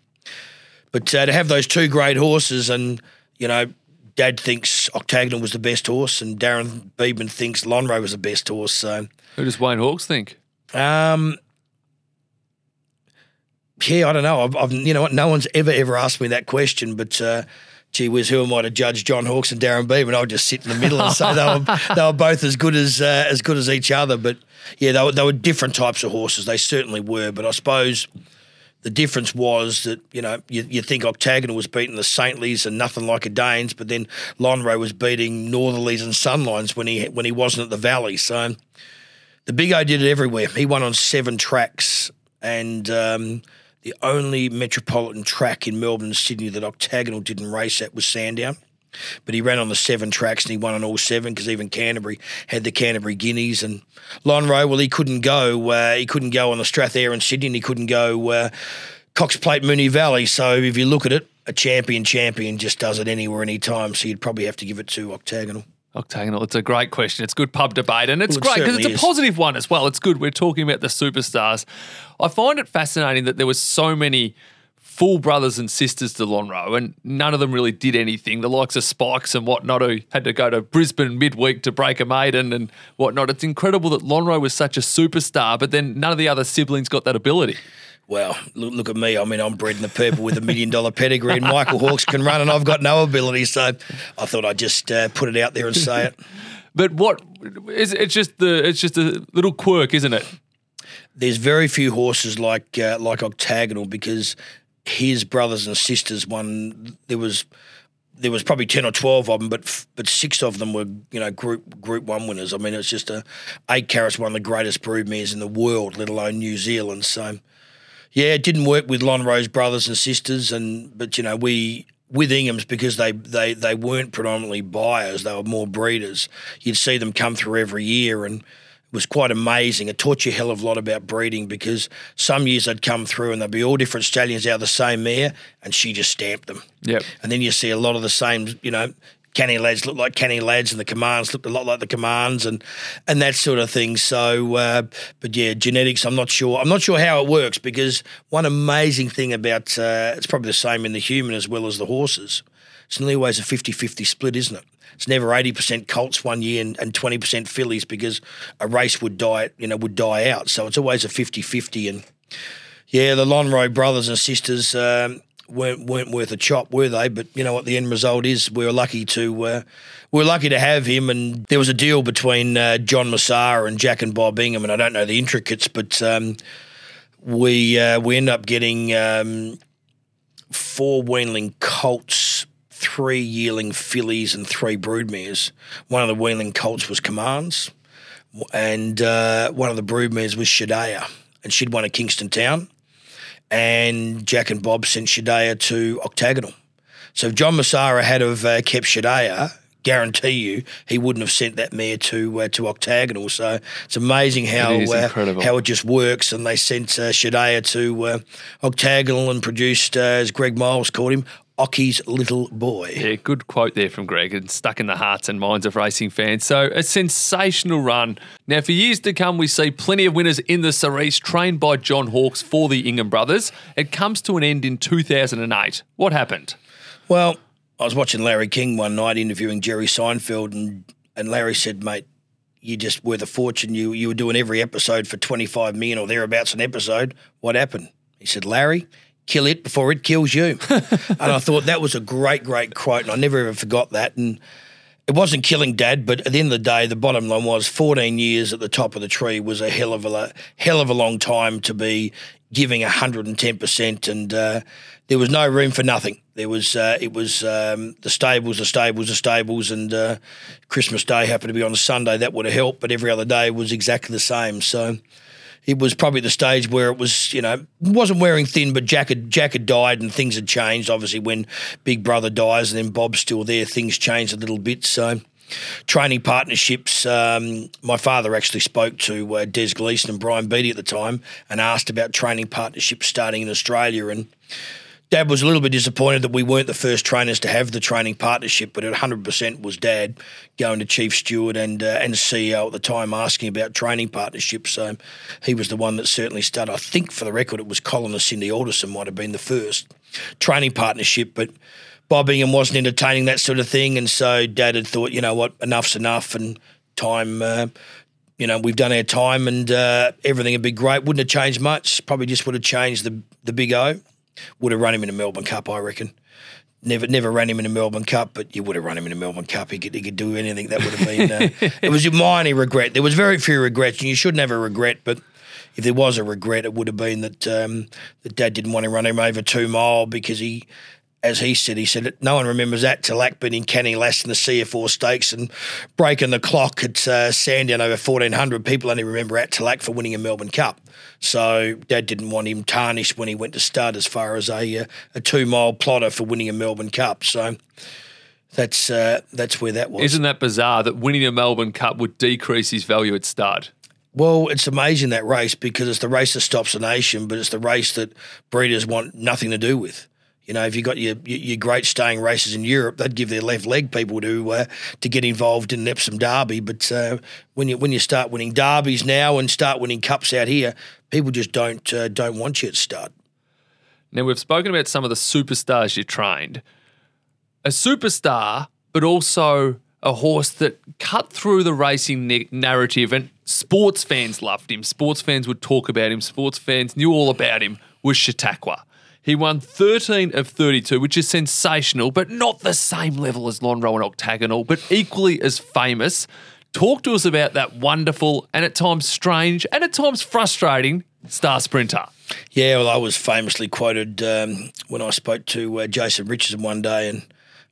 S1: but uh, to have those two great horses, and you know, Dad thinks Octagonal was the best horse, and Darren Beadman thinks Lonhro was the best horse. So,
S2: who does Wayne Hawkes think?
S1: Um, yeah, I don't know. I've, I've, you know what? No one's ever ever asked me that question, but. Uh, gee whiz, who am I to judge John Hawkes and Darren Beadman? I'll just sit in the middle and say they were they were both as good as uh, as good as each other. But yeah, they were they were different types of horses. They certainly were. But I suppose the difference was that, you know, you, you think Octagonal was beating the Saintlies and Nothin' Leica Danes, but then Lonhro was beating Northerlies and Sunlines when he when he wasn't at the Valley. So the Big O did it everywhere. He won on seven tracks and um, the only metropolitan track in Melbourne and Sydney that Octagonal didn't race at was Sandown. But he ran on the seven tracks and he won on all seven because even Canterbury had the Canterbury Guineas and Lonhro. Well, he couldn't go. Uh, he couldn't go on the Strathayr in Sydney. and He couldn't go uh, Cox Plate Moonee Valley. So if you look at it, a champion champion just does it anywhere, anytime. So you'd probably have to give it to Octagonal.
S2: Octagonal. It's a great question. It's good pub debate, and it's
S1: Well, it
S2: great because it's a
S1: is.
S2: positive one as well. It's good. We're talking about the superstars. I find it fascinating that there was so many full brothers and sisters to Lonhro, and none of them really did anything. The likes of Spikes and whatnot, who had to go to Brisbane midweek to break a maiden and whatnot. It's incredible that Lonhro was such a superstar, but then none of the other siblings got that ability.
S1: Well, look, look at me. I mean, I'm bred in the purple with a million dollar pedigree, and Michael Hawkes can run, and I've got no ability. So I thought I'd just uh, put it out there and say it.
S2: But what is it's just the it's just a little quirk, isn't it?
S1: There's very few horses like uh, like Octagonal because his brothers and sisters won. There was there was probably ten or twelve of them, but but six of them were you know group group one winners. I mean, it's just a Eight Carat's one of the greatest broodmares in the world, let alone New Zealand. So yeah, it didn't work with Lonhro's brothers and sisters, and but you know we with Ingham's because they they they weren't predominantly buyers; they were more breeders. You'd see them come through every year, and was quite amazing. It taught you a hell of a lot about breeding because some years they'd come through and they'd be all different stallions out of the same mare, and she just stamped them.
S2: Yep.
S1: And then you see a lot of the same, you know, canny lads look like canny lads, and the commands looked a lot like the commands, and and that sort of thing. So, uh, but yeah, genetics. I'm not sure. I'm not sure how it works because one amazing thing about uh, it's probably the same in the human as well as the horses. It's nearly always a 50-50 split, isn't it? It's never 80% colts one year and, and 20% fillies because a race would die, you know, would die out. So it's always a 50-50 and yeah, the Lonhro brothers and sisters um, weren't weren't worth a chop, were they? But you know what the end result is. We were lucky to uh, we were lucky to have him, and there was a deal between uh, John Messara and Jack and Bob Ingham, and I don't know the intricates, but um, we uh, we end up getting um, four weanling colts. Three yearling fillies and three broodmares. One of the weanling colts was Commands, and uh, one of the broodmares was Shadea, and she'd won at Kingston Town and Jack and Bob sent Shadea to Octagonal. So if John Messara had have uh, kept Shadea, guarantee you he wouldn't have sent that mare to uh, to Octagonal. So it's amazing how
S2: It
S1: uh, how it just works. And they sent uh, Shadea to uh, Octagonal and produced, uh, as Greg Miles called him, Ocky's little boy.
S2: Yeah, good quote there from Greg and stuck in the hearts and minds of racing fans. So a sensational run. Now, for years to come, we see plenty of winners in the Cerise trained by John Hawkes for the Ingham brothers. It comes to an end in 2008. What happened?
S1: Well, I was watching Larry King one night interviewing Jerry Seinfeld, and, and Larry said, mate, you just worth a fortune. You you were doing every episode for 25 million or thereabouts an episode. What happened? He said, Larry, kill it before it kills you. and I thought that was a great, great quote, and I never ever forgot that. And it wasn't killing dad, but at the end of the day, the bottom line was 14 years at the top of the tree was a hell of a hell of a long time to be giving 110%, and uh, there was no room for nothing. There was uh, it was um, the stables, the stables, the stables, and uh, Christmas Day happened to be on a Sunday. That would have helped, but every other day was exactly the same. So it was probably the stage where it was, you know, wasn't wearing thin, but Jack had Jack had died and things had changed. Obviously, when Big Brother dies and then Bob's still there, things changed a little bit. So, training partnerships. Um, my father actually spoke to uh, Des Gleeson and Brian Beattie at the time and asked about training partnerships starting in Australia and. Dad was a little bit disappointed that we weren't the first trainers to have the training partnership, but it 100% was Dad going to Chief Steward and uh, and CEO at the time asking about training partnerships. So he was the one that certainly started. I think for the record, it was Colin or Cindy Alderson might have been the first training partnership, but Bob Ingham wasn't entertaining that sort of thing, and so Dad had thought, you know what, enough's enough, and time. Uh, you know, we've done our time, and uh, everything would be great. Wouldn't have changed much. Probably just would have changed the the big O would have run him in a Melbourne Cup, I reckon. Never, never ran him in a Melbourne Cup, but you would have run him in a Melbourne Cup. He could, he could do anything. That would have been. Uh, it was my minor regret. There was very few regrets, and you shouldn't have a regret. But if there was a regret, it would have been that um, that Dad didn't want to run him over two mile because he, as he said, he said no one remembers that till Ackburn in Canny Lass in the C.F. Orr Stakes and breaking the clock at uh, Sandown over fourteen hundred. People only remember At Talaq for winning a Melbourne Cup. So Dad didn't want him tarnished when he went to stud as far as a uh, a two mile plotter for winning a Melbourne Cup. So that's uh, that's where that was.
S2: Isn't that bizarre that winning a Melbourne Cup would decrease his value at start?
S1: Well, it's amazing that race because it's the race that stops a nation, but it's the race that breeders want nothing to do with. You know, if you got your, your great staying races in Europe, they'd give their left leg people to uh, to get involved in an Epsom Derby. But uh, when you when you start winning derbies now and start winning cups out here, people just don't uh, don't want you at start.
S2: Now, we've spoken about some of the superstars you trained. A superstar, but also a horse that cut through the racing narrative, and sports fans loved him. Sports fans would talk about him. Sports fans knew all about him. Was Chautauqua. He won 13 of 32, which is sensational, but not the same level as Lonhro and Octagonal, but equally as famous. Talk to us about that wonderful and at times strange and at times frustrating star sprinter.
S1: Yeah, well, I was famously quoted um, when I spoke to uh, Jason Richardson one day, and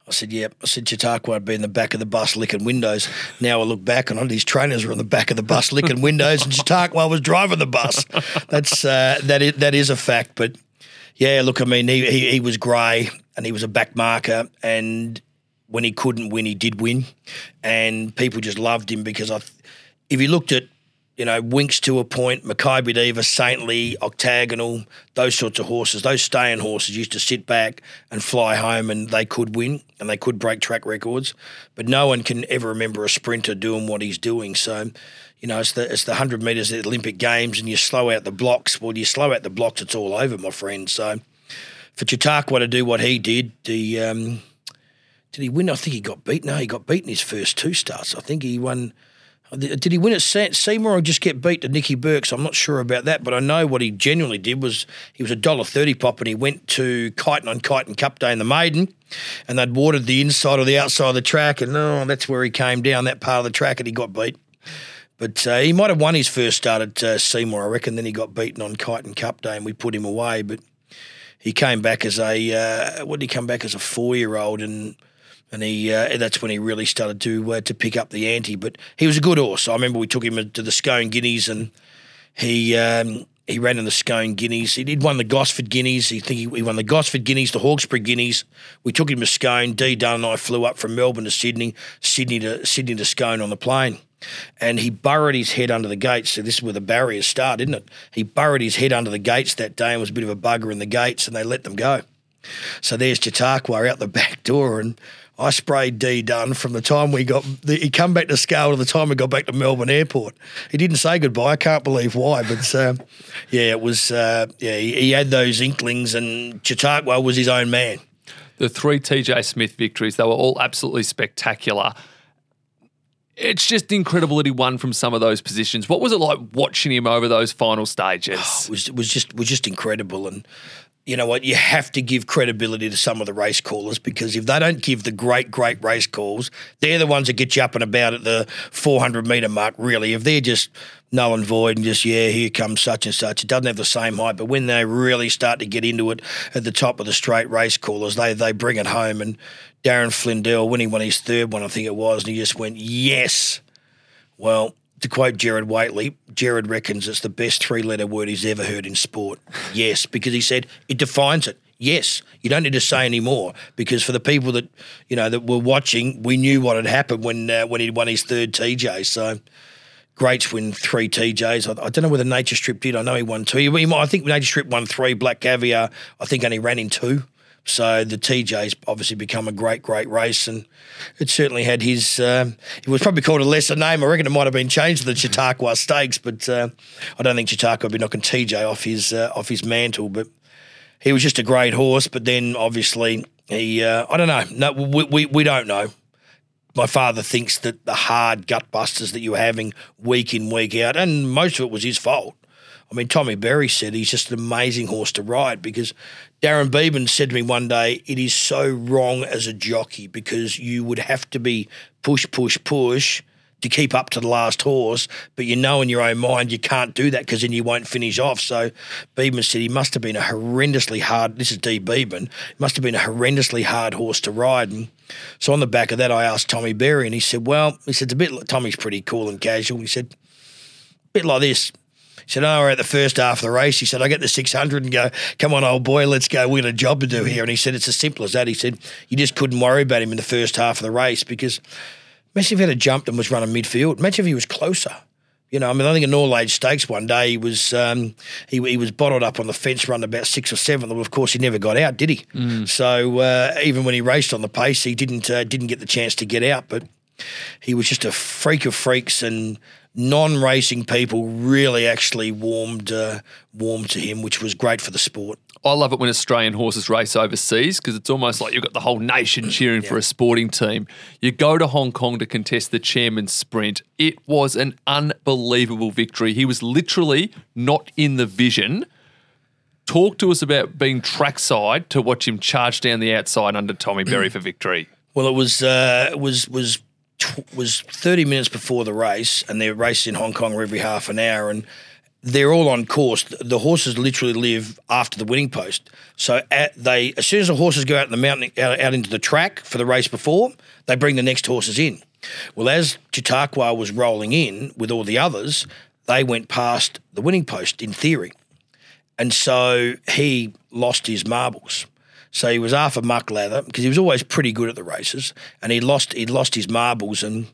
S1: I said, "Yeah," I said Chautauqua would be in the back of the bus licking windows. Now I look back, and all these trainers were on the back of the bus licking windows, and Chautauqua was driving the bus. That's uh, that is that is a fact, but yeah, look, I mean, he he, he was grey, and he was a back marker, and when he couldn't win, he did win, and people just loved him because I, if you looked at you know, Winks to a point, Makybe Diva, Saintly, Octagonal, those sorts of horses, those staying horses used to sit back and fly home and they could win and they could break track records. But no one can ever remember a sprinter doing what he's doing. So, you know, it's the it's the hundred metres at the Olympic Games and you slow out the blocks. Well, you slow out the blocks, it's all over, my friend. So for Chautauqua to do what he did, the um, did he win? I think he got beat. No, he got beaten his first two starts. I think he won did he win at Seymour or just get beat to Nicky Burks? I'm not sure about that, but I know what he genuinely did was he was a dollar thirty pop and he went to Kyneton on Kyneton Cup Day in the Maiden, and they'd watered the inside or the outside of the track, and oh, that's where he came down that part of the track and he got beat. But uh, he might have won his first start at uh, Seymour, I reckon. Then he got beaten on Kyneton Cup Day, and we put him away. But he came back as a uh, what did he come back as a four year old and and he uh, that's when he really started to uh, to pick up the ante. But he was a good horse. I remember we took him to the Scone Guineas, and he um, he ran in the Scone Guineas. He'd won the Gosford Guineas. He think he, won the Gosford Guineas, the Hawkesbury Guineas. We took him to Scone. D Dunn and I flew up from Melbourne to Sydney, Sydney to Sydney to Scone on the plane. And he burrowed his head under the gates. So this is where the barriers start, isn't it? He burrowed his head under the gates that day and was a bit of a bugger in the gates, and they let them go. So there's Chautauqua out the back door, and I sprayed D Dunn from the time we got. The, he come back to scale to the time we got back to Melbourne Airport. He didn't say goodbye. I can't believe why, but uh, yeah, it was. Uh, yeah, he, he, had those inklings, and Chautauqua was his own man.
S2: The three TJ Smith victories, they were all absolutely spectacular. It's just incredible that he won from some of those positions. What was it like watching him over those final stages?
S1: Oh, it was, it was just was just incredible, and you know what, you have to give credibility to some of the race callers because if they don't give the great, great race calls, they're the ones that get you up and about at the 400 metre mark, really. If they're just null and void and just, yeah, here comes such and such, it doesn't have the same height. But when they really start to get into it at the top of the straight race callers, they, they bring it home. And Darren Flindell, when he won his third one, I think it was, and he just went, yes. Well, to quote Gerard Whateley, Gerard reckons it's the best three letter word he's ever heard in sport. Yes, because he said it defines it. Yes, you don't need to say any more because for the people that you know that were watching, we knew what had happened when uh, when he won his third TJ. So greats win three TJs. I, I, don't know whether Nature Strip did. I know he won two. He, he, I think Nature Strip won three. Black Caviar, I think only ran in two. So the TJ's obviously become a great, great race, and it certainly had his. Um, it was probably called a lesser name. I reckon it might have been changed to the Chautauqua Stakes, but uh, I don't think Chautauqua would be knocking TJ off his uh, off his mantle. But he was just a great horse. But then obviously he, uh, I don't know. No, we, we we don't know. My father thinks that the hard gut busters that you were having week in week out, and most of it was his fault. I mean, Tommy Berry said he's just an amazing horse to ride because Darren Beban said to me one day, it is so wrong as a jockey because you would have to be push, push, push to keep up to the last horse, but you know in your own mind you can't do that because then you won't finish off. So said he must have been a horrendously hard, this is D. Beban, must have been a horrendously hard horse to ride. And so on the back of that, I asked Tommy Berry and he said, well, he said, it's a bit, Tommy's pretty cool and casual. He said, a bit like this. He said, Oh, we're at the first half of the race. He said, I get the 600 and go, Come on, old boy, let's go. We got a job to do here. And he said, It's as simple as that. He said, You just couldn't worry about him in the first half of the race because imagine if he had jumped and was running midfield. Imagine if he was closer. You know, I mean, I think in All Age Stakes one day he was um, he, he was bottled up on the fence, run about six or seven. Of course, he never got out, did he? So uh, even when he raced on the pace, he didn't uh, didn't get the chance to get out. But he was just a freak of freaks, and non-racing people really actually warmed uh, warmed to him, which was great for the sport.
S2: I love it when Australian horses race overseas because it's almost like you've got the whole nation cheering for a sporting team. You go to Hong Kong to contest the chairman's sprint. It was an unbelievable victory. He was literally not in the vision. Talk to us about being trackside to watch him charge down the outside under Tommy Berry for victory.
S1: Well, it was uh, was was was thirty minutes before the race, and they're racing in Hong Kong every half an hour, and they're all on course. The horses literally live after the winning post. So at, they, as soon as the horses go out in the mountain, out, out into the track for the race before, they bring the next horses in. Well, as Chautauqua was rolling in with all the others, they went past the winning post in theory. And so he lost his marbles. So he was half a muck lather because he was always pretty good at the races, and he lost he lost his marbles and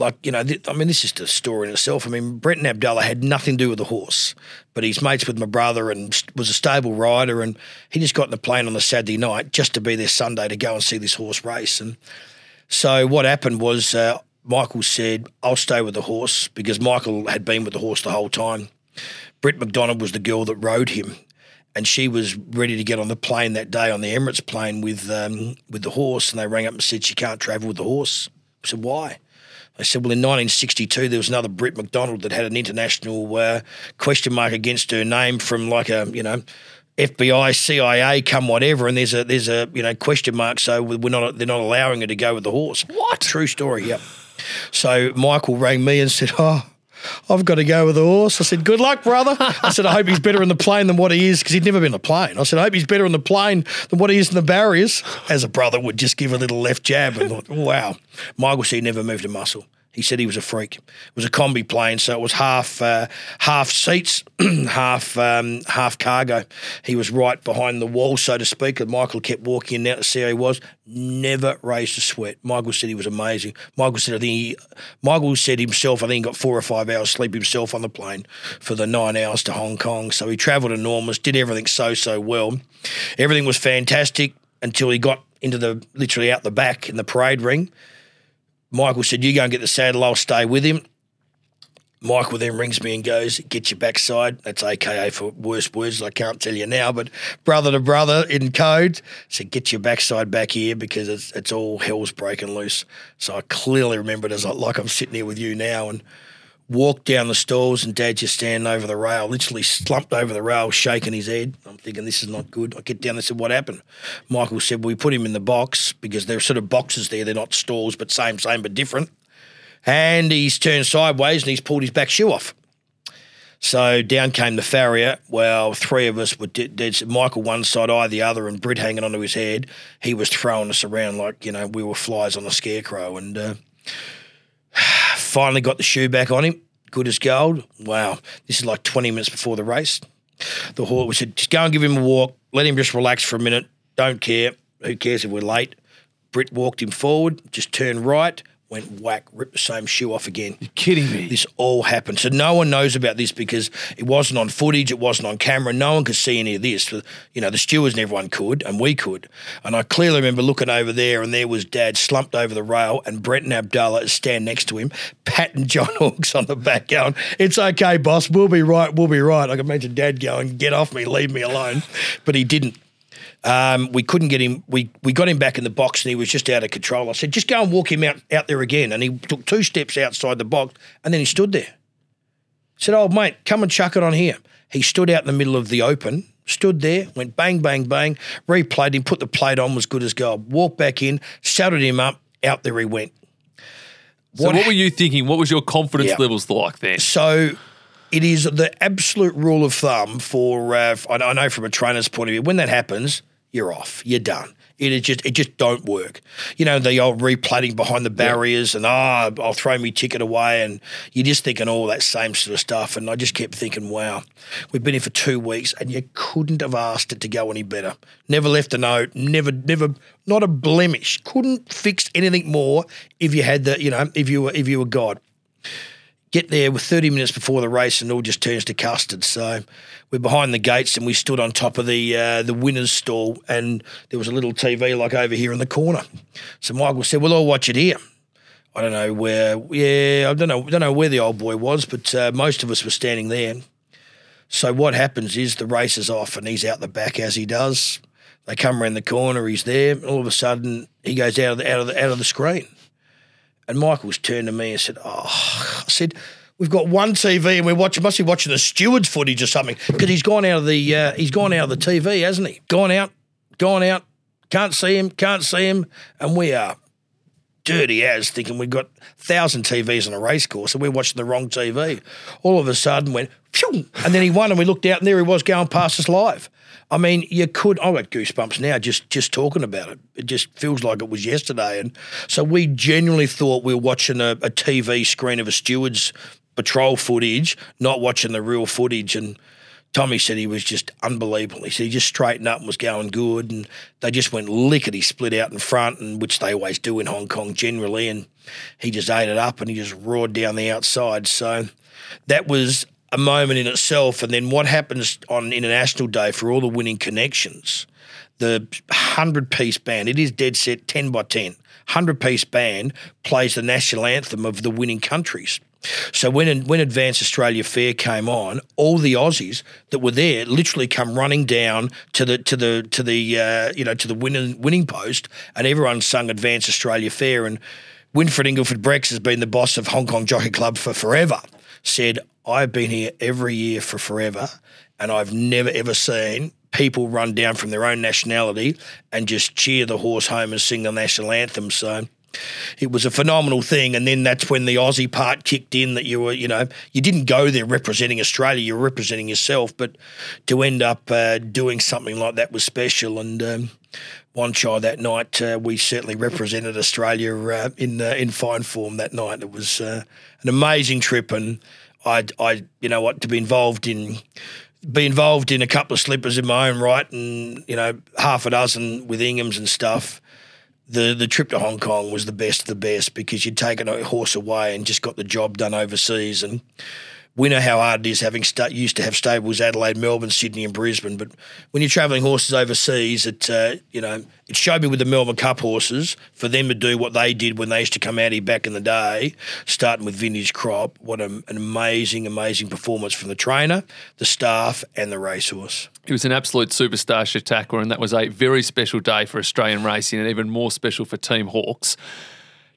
S1: like you know th- I mean this is a story in itself. I mean Brenton Avdulla had nothing to do with the horse, but he's mates with my brother and st- was a stable rider, and he just got in the plane on the Saturday night just to be there Sunday to go and see this horse race. And so what happened was uh, Michael said, "I'll stay with the horse," because Michael had been with the horse the whole time. Britt McDonald was the girl that rode him, and she was ready to get on the plane that day on the Emirates plane with um, with the horse. And they rang up and said she can't travel with the horse. I said why? They said, well, in 1962, there was another Brit McDonald that had an international uh, question mark against her name from like a, you know, FBI, CIA, come whatever, and there's a there's a you know question mark, so we're not they're not allowing her to go with the horse.
S2: What?
S1: True story. Yep. So Michael rang me and said, "Oh, I've got to go with the horse." I said, "Good luck, brother." I said, "I hope he's better in the plane than what he is because he'd never been in a plane." I said, "I hope he's better in the plane than what he is in the barriers." As a brother would just give a little left jab and thought, "Wow." Michael he never moved a muscle. He said he was a freak. It was a combi plane, so it was half uh, half seats, half um, half cargo. He was right behind the wall, so to speak. And Michael kept walking in out to see how he was. Never raised a sweat. Michael said he was amazing. Michael said I think he, Michael said himself. I think he got four or five hours sleep himself on the plane for the nine hours to Hong Kong. So he travelled enormous, did everything so so well. Everything was fantastic until he got into the literally out the back in the parade ring. Michael said, You go and get the saddle, I'll stay with him. Michael then rings me and goes, Get your backside. That's AKA for worse words I can't tell you now, but brother to brother in code said, Get your backside back here because it's, it's all hell's breaking loose. So I clearly remember it as like I'm sitting here with you now and walked down the stalls and dad just standing over the rail, literally slumped over the rail, shaking his head. I'm thinking, this is not good. I get down there. and said, what happened? Michael said, well, we put him in the box because they're sort of boxes there. They're not stalls, but same, same, but different. And he's turned sideways and he's pulled his back shoe off. So down came the farrier. Well, three of us were dead. dead. Michael one side, I the other, and Britt hanging onto his head. He was throwing us around like, you know, we were flies on a scarecrow. And uh, finally got the shoe back on him, good as gold. Wow, this is like 20 minutes before the race. The horse, we said, just go and give him a walk, let him just relax for a minute. Don't care. Who cares if we're late? Britt walked him forward, just turned right, went whack, ripped the same shoe off again.
S2: You're kidding me.
S1: This all happened. So no one knows about this because it wasn't on footage, it wasn't on camera. No one could see any of this. You know, the stewards and everyone could, and we could. And I clearly remember looking over there, and there was Dad slumped over the rail, and Brenton Avdulla is standing next to him, patting John Hawkes on the back, going, "It's okay, boss. We'll be right. We'll be right." I can imagine Dad going, "Get off me, leave me alone," but he didn't. Um, we couldn't get him. We we got him back in the box, and he was just out of control. I said, just go and walk him out out there again. And he took two steps outside the box, and then he stood there. said, "Oh mate, come and chuck it on here." He stood out in the middle of the open, stood there, went bang bang bang, replayed him, put the plate on, was good as gold. Walked back in, saddled him up, out there he went.
S2: so what, were you thinking? What was your confidence
S1: Yeah.
S2: levels like then?
S1: So it is the absolute rule of thumb for, uh, I I know from a trainer's point of view, when that happens, you're off, you're done. It just it just don't work. You know, the old replating behind the barriers and ah, I'll throw me ticket away and you're just thinking all that same sort of stuff. And I just kept thinking, wow, we've been here for two weeks and you couldn't have asked it to go any better. Never left a note, never, never, not a blemish. Couldn't fix anything more if you had the, you know, if you were if you were God get there with 30 minutes before the race and it all just turns to custard. So we're behind the gates and we stood on top of the uh, the winner's stall and there was a little TV like over here in the corner. So Michael said, "Well, I'll watch it here." I don't know where. Yeah, I don't know. Don't know where the old boy was, but uh, most of us were standing there. So what happens is the race is off and he's out the back as he does. They come around the corner, he's there. All of a sudden, he goes out of the, out of the, out of the screen. And Michael's turned to me and said, "Oh," I said, "We've got one TV and we're watching. Must be watching the stewards' footage or something because he's gone out of the uh, he's gone out of the TV, hasn't he? Gone out, gone out. Can't see him, can't see him, and we are dirty as thinking we've got thousand TVs on a race course and we're watching the wrong TV. All of a sudden went, Phew! and then he won and we looked out and there he was going past us live. I mean, you could. I've got goosebumps now just just talking about it. It just feels like it was yesterday. And so we genuinely thought we were watching a, a TV screen of a steward's patrol footage, not watching the real footage. And Tommy said he was just unbelievable. He said he just straightened up and was going good, and they just went lickety split out in front, and which they always do in Hong Kong generally. And he just ate it up and he just roared down the outside. So that was a moment in itself. And then what happens on International Day for all the winning connections? The hundred piece band. It is dead set ten by ten. Hundred piece band plays the national anthem of the winning countries. So when when Advance Australia Fair came on, all the Aussies that were there literally come running down to the to the to the uh, you know to the winning winning post, and everyone sung Advance Australia Fair. And Winfried Engelbrecht-Bresges has been the boss of Hong Kong Jockey Club for forever. Said I've been here every year for forever, and I've never ever seen people run down from their own nationality and just cheer the horse home and sing the national anthem. So it was a phenomenal thing. And then that's when the Aussie part kicked in that you were, you know, you didn't go there representing Australia, you were representing yourself. But to end up uh, doing something like that was special. And um, one child that night, uh, we certainly represented Australia uh, in uh, in fine form that night. It was uh, an amazing trip, and I, I, you know what, to be involved in be involved in a couple of slippers in my own right, and you know half a dozen with Inghams and stuff the the trip to Hong Kong was the best of the best because you'd taken a horse away and just got the job done overseas. And we know how hard it is having used to have stables Adelaide, Melbourne, Sydney, and Brisbane. But when you're travelling horses overseas, it uh, you know it showed me with the Melbourne Cup horses for them to do what they did when they used to come out here back in the day, starting with Vintage Crop. What a, an amazing, amazing performance from the trainer, the staff, and the racehorse.
S2: It was an absolute superstar Chautauqua, and that was a very special day for Australian racing, and even more special for Team Hawkes.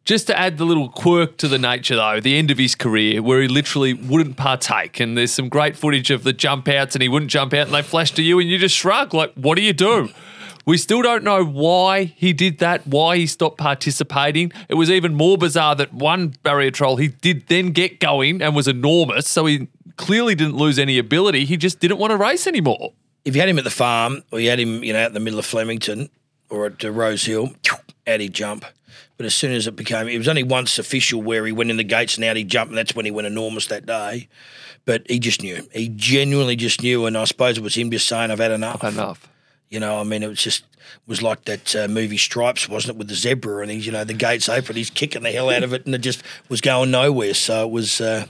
S2: Just to add the little quirk to the nature, though, the end of his career where he literally wouldn't partake. And there's some great footage of the jump outs and he wouldn't jump out and they flash to you and you just shrug, like, what do you do? We still don't know why he did that, why he stopped participating. It was even more bizarre that one barrier troll he did then get going and was enormous. So he clearly didn't lose any ability. He just didn't want to race anymore.
S1: If you had him at the farm or you had him, you know, out in the middle of Flemington or at Rose Hill, out he'd jump. But as soon as it became, it was only once official where he went in the gates and out he jumped, and that's when he went enormous that day. But he just knew. He genuinely just knew, and I suppose it was him just saying, "I've had enough."
S2: Enough.
S1: You know, I mean, it was just was like that uh, movie Stripes, wasn't it, with the zebra and he's, you know, the gates open, he's kicking the hell out of it, and it just was going nowhere. So it was, uh,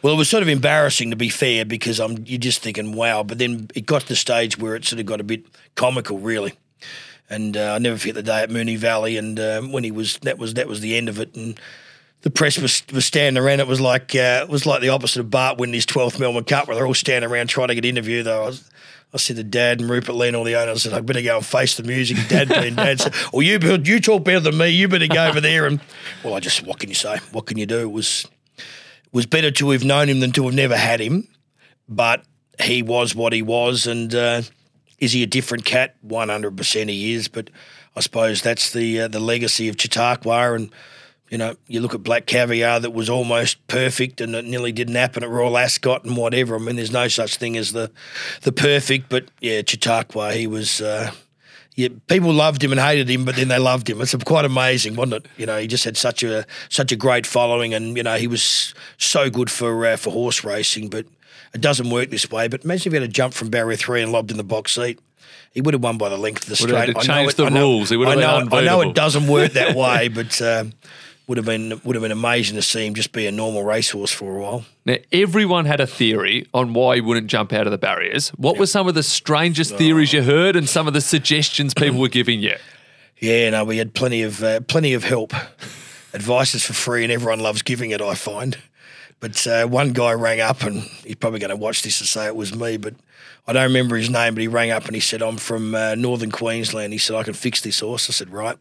S1: well, it was sort of embarrassing to be fair because I'm, you're just thinking, wow. But then it got to the stage where it sort of got a bit comical, really and uh, I never forget the day at Moonee Valley, and um, when he was that was that was the end of it, and the press was, was standing around. It was like uh, it was like the opposite of Bart winning his twelfth Melbourne Cup, where they're all standing around trying to get interviewed. Though I, was, I said to Dad and Rupert Lee and all the owners, I said I better go and face the music. Dad being Dad said, "Well, you you talk better than me. You better go over there." And well, I just what can you say? What can you do? It was it was better to have known him than to have never had him, but he was what he was, and. Uh, is he a different cat? One hundred percent he is. But I suppose that's the uh, the legacy of Chautauqua. And you know, you look at Black Caviar that was almost perfect and it nearly didn't happen at Royal Ascot and whatever. I mean, there's no such thing as the the perfect. But yeah, Chautauqua, he was. Uh, yeah, people loved him and hated him, but then they loved him. It's quite amazing, wasn't it? You know, he just had such a such a great following, and you know, he was so good for uh, for horse racing. But it doesn't work this way. But imagine if he had a jump from barrier three and lobbed in the box seat. He would have won by the length of the straight.
S2: Would have changed the rules. He would have
S1: I know,
S2: I
S1: know it doesn't work that way, but uh, would have been would have been amazing to see him just be a normal racehorse for a while.
S2: Now, everyone had a theory on why he wouldn't jump out of the barriers. What were some of the strangest theories you heard and some of the suggestions people were giving you?
S1: Yeah, no, we had plenty of uh, plenty of help. Advice is for free, and everyone loves giving it. I find. But uh, one guy rang up, and he's probably going to watch this and say it was me, but I don't remember his name. But he rang up and he said, "I'm from uh, Northern Queensland." He said, "I can fix this horse." I said, "Right."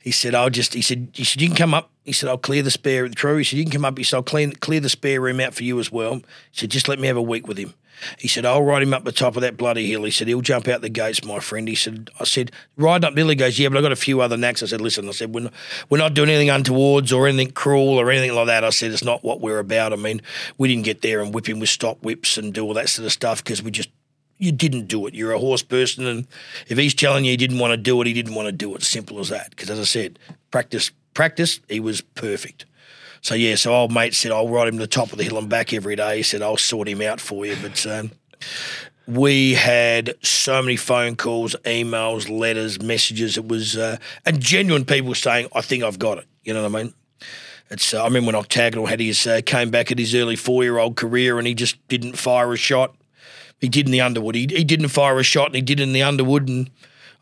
S1: He said, "I'll just." He said, "He said you can come up." He said, "I'll clear the spare crew." He said, "You can come up." He said, "I'll clean clear the spare room out for you as well." He said, "Just let me have a week with him." He said, I'll ride him up the top of that bloody hill. He said, he'll jump out the gates, my friend. He said, I said, riding up the hill. He goes, yeah, but I've got a few other knacks. I said, listen, I said, we're not, we're not doing anything untowards or anything cruel or anything like that. I said, it's not what we're about. I mean, we didn't get there and whip him with stop whips and do all that sort of stuff because we just, you didn't do it. You're a horse person. And if he's telling you he didn't want to do it, he didn't want to do it. Simple as that. Because as I said, practice, practice, he was perfect. So yeah, so old mate said I'll ride him to the top of the hill and back every day. He said I'll sort him out for you, but um, we had so many phone calls, emails, letters, messages. It was uh, and genuine people saying, "I think I've got it." You know what I mean? It's. Uh, I remember when Octagonal had his uh, came back at his early four year old career and he just didn't fire a shot. He did in the Underwood. He, he didn't fire a shot and he did in the Underwood and.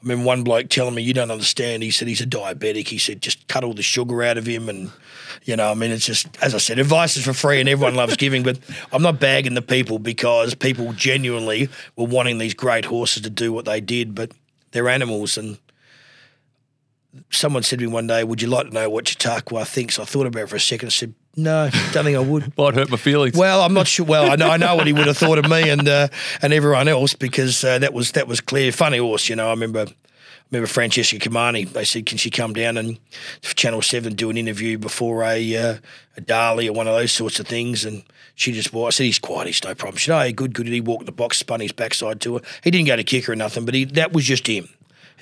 S1: I remember one bloke telling me, "You don't understand." He said he's a diabetic. He said just cut all the sugar out of him, and you know, I mean, it's just as I said, advice is for free, and everyone loves giving. But I'm not bagging the people because people genuinely were wanting these great horses to do what they did, but they're animals. And someone said to me one day, "Would you like to know what Chautauqua thinks?" I thought about it for a second. I said, "No, don't think I would."
S2: Might hurt my feelings.
S1: Well, I'm not sure. Well, I know I know what he would have thought of me and uh, and everyone else because uh, that was that was clear. Funny horse, you know. I remember remember Francesca Cumani. They said, "Can she come down and Channel Seven do an interview before a uh, a Darley or one of those sorts of things?" And she just walked. I said, "He's quiet. He's no problem." She said, "Oh, good, good." He walked the box, spun his backside to her. He didn't go to kick her or nothing, but he that was just him.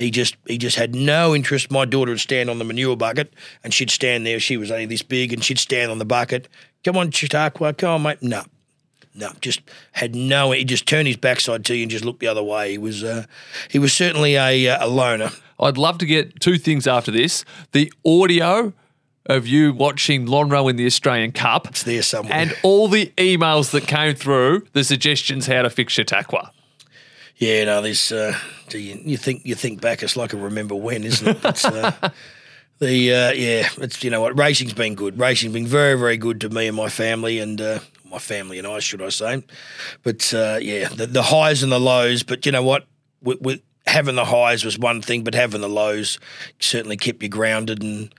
S1: He just he just had no interest. My daughter would stand on the manure bucket, and she'd stand there. She was only this big, and she'd stand on the bucket. Come on, Chautauqua, come on, mate. No, no, just had no. He just turned his backside to you and just looked the other way. He was uh, he was certainly a uh, a loner.
S2: I'd love to get two things after this: the audio of you watching Lonhro in the Australian Cup,
S1: It's there somewhere.
S2: and all the emails that came through, the suggestions how to fix Chautauqua.
S1: Yeah, no, there's. Uh, do you, you think you think back, it's like a remember when, isn't it? Uh, the uh, yeah, it's you know what, racing's been good. Racing's been very very good to me and my family, and uh, my family and I, should I say? But uh, yeah, the, the highs and the lows. But you know what, with, with having the highs was one thing, but having the lows certainly kept you grounded. And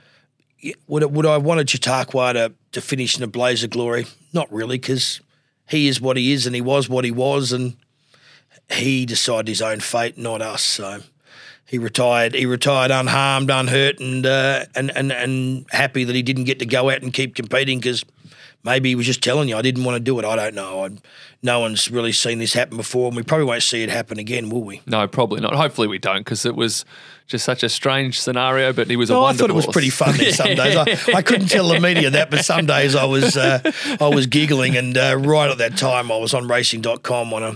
S1: would would I wanted Chautauqua to to finish in a blaze of glory? Not really, because he is what he is, and he was what he was, and he decided his own fate, not us. So he retired. He retired unharmed, unhurt, and uh, and and and happy that he didn't get to go out and keep competing because maybe he was just telling you I didn't want to do it. I don't know. I, no one's really seen this happen before, and we probably won't see it happen again, will we?
S2: No, probably not. Hopefully, we don't because it was just such a strange scenario. But he was a
S1: Oh, I thought it was pretty funny some days. I, I couldn't tell the media that, but some days I was uh, I was giggling. And uh, right at that time, I was on racing.com on a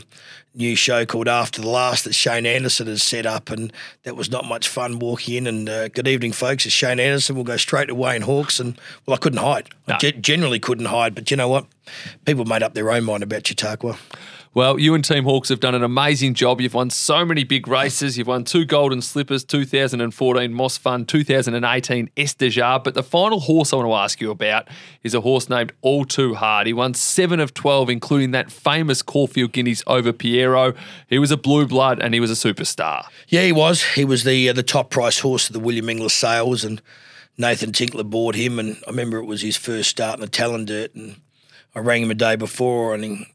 S1: new show called After the Last that Shane Anderson has set up. And that was not much fun walking in. And uh, good evening, folks. It's Shane Anderson. We'll go straight to Wayne Hawkes. And well, I couldn't hide. I
S2: No.
S1: ge- generally couldn't hide. But you know what? People made up their own mind about Chautauqua.
S2: Well, you and Team Hawkes have done an amazing job. You've won so many big races. You've won two Golden Slippers, 2014 Mossfun, 2018 Estijaab. But the final horse I want to ask you about is a horse named All Too Hard. He won seven of 12, including that famous Caulfield Guineas over Piero. He was a blue blood and he was a superstar.
S1: Yeah, he was. He was the uh, the top price horse of the William Inglis sales, and Nathan Tinkler bought him. And I remember it was his first start in the Talindert, and I rang him a day before, and he,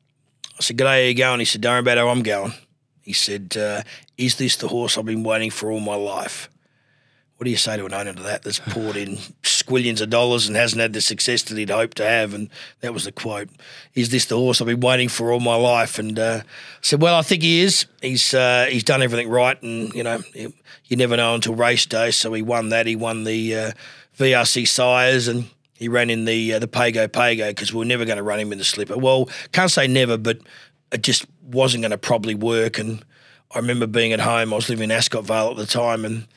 S1: I said, "G'day, how you going?" He said, "Don't worry about how I'm going." He said, uh, "Is this the horse I've been waiting for all my life?" What do you say to an owner to that that's poured in squillions of dollars and hasn't had the success that he'd hoped to have? And that was the quote. Is this the horse I've been waiting for all my life? And uh, I said, well, I think he is. He's uh, he's done everything right, and you know, you never know until race day. So he won that. He won the uh, VRC Sires and. He ran in the uh, the Pago Pago because we were never going to run him in the slipper. Well, can't say never, but it just wasn't going to probably work. And I remember being at home. I was living in Ascot Vale at the time, and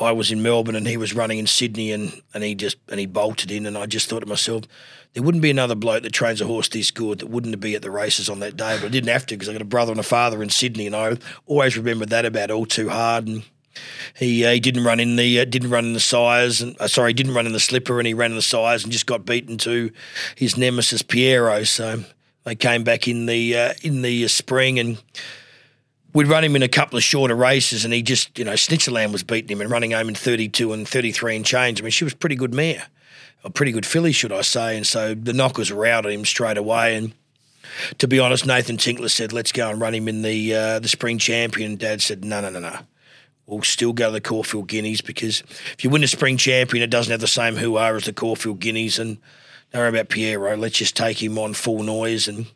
S1: I was in Melbourne and he was running in Sydney and, and he just and he bolted in and I just thought to myself, there wouldn't be another bloke that trains a horse this good that wouldn't be at the races on that day. But I didn't have to because I got a brother and a father in Sydney and I always remembered that about all too hard and he uh, he didn't run in the uh, didn't run in the sires and uh, sorry he didn't run in the slipper and he ran in the sires and just got beaten to his nemesis Piero. So they came back in the uh, in the spring and we'd run him in a couple of shorter races and he just you know Snitzerland was beating him and running home in 32 and 33 and change. I mean she was a pretty good mare, a pretty good filly should I say, and so the knockers at him straight away and. To be honest, Nathan Tinkler said, "Let's go and run him in the uh, the spring champion." Dad said, "No, no, no, no will still go to the Caulfield Guineas because if you win a spring champion, it doesn't have the same who are as the Caulfield Guineas. And don't worry about Piero. Let's just take him on full noise. And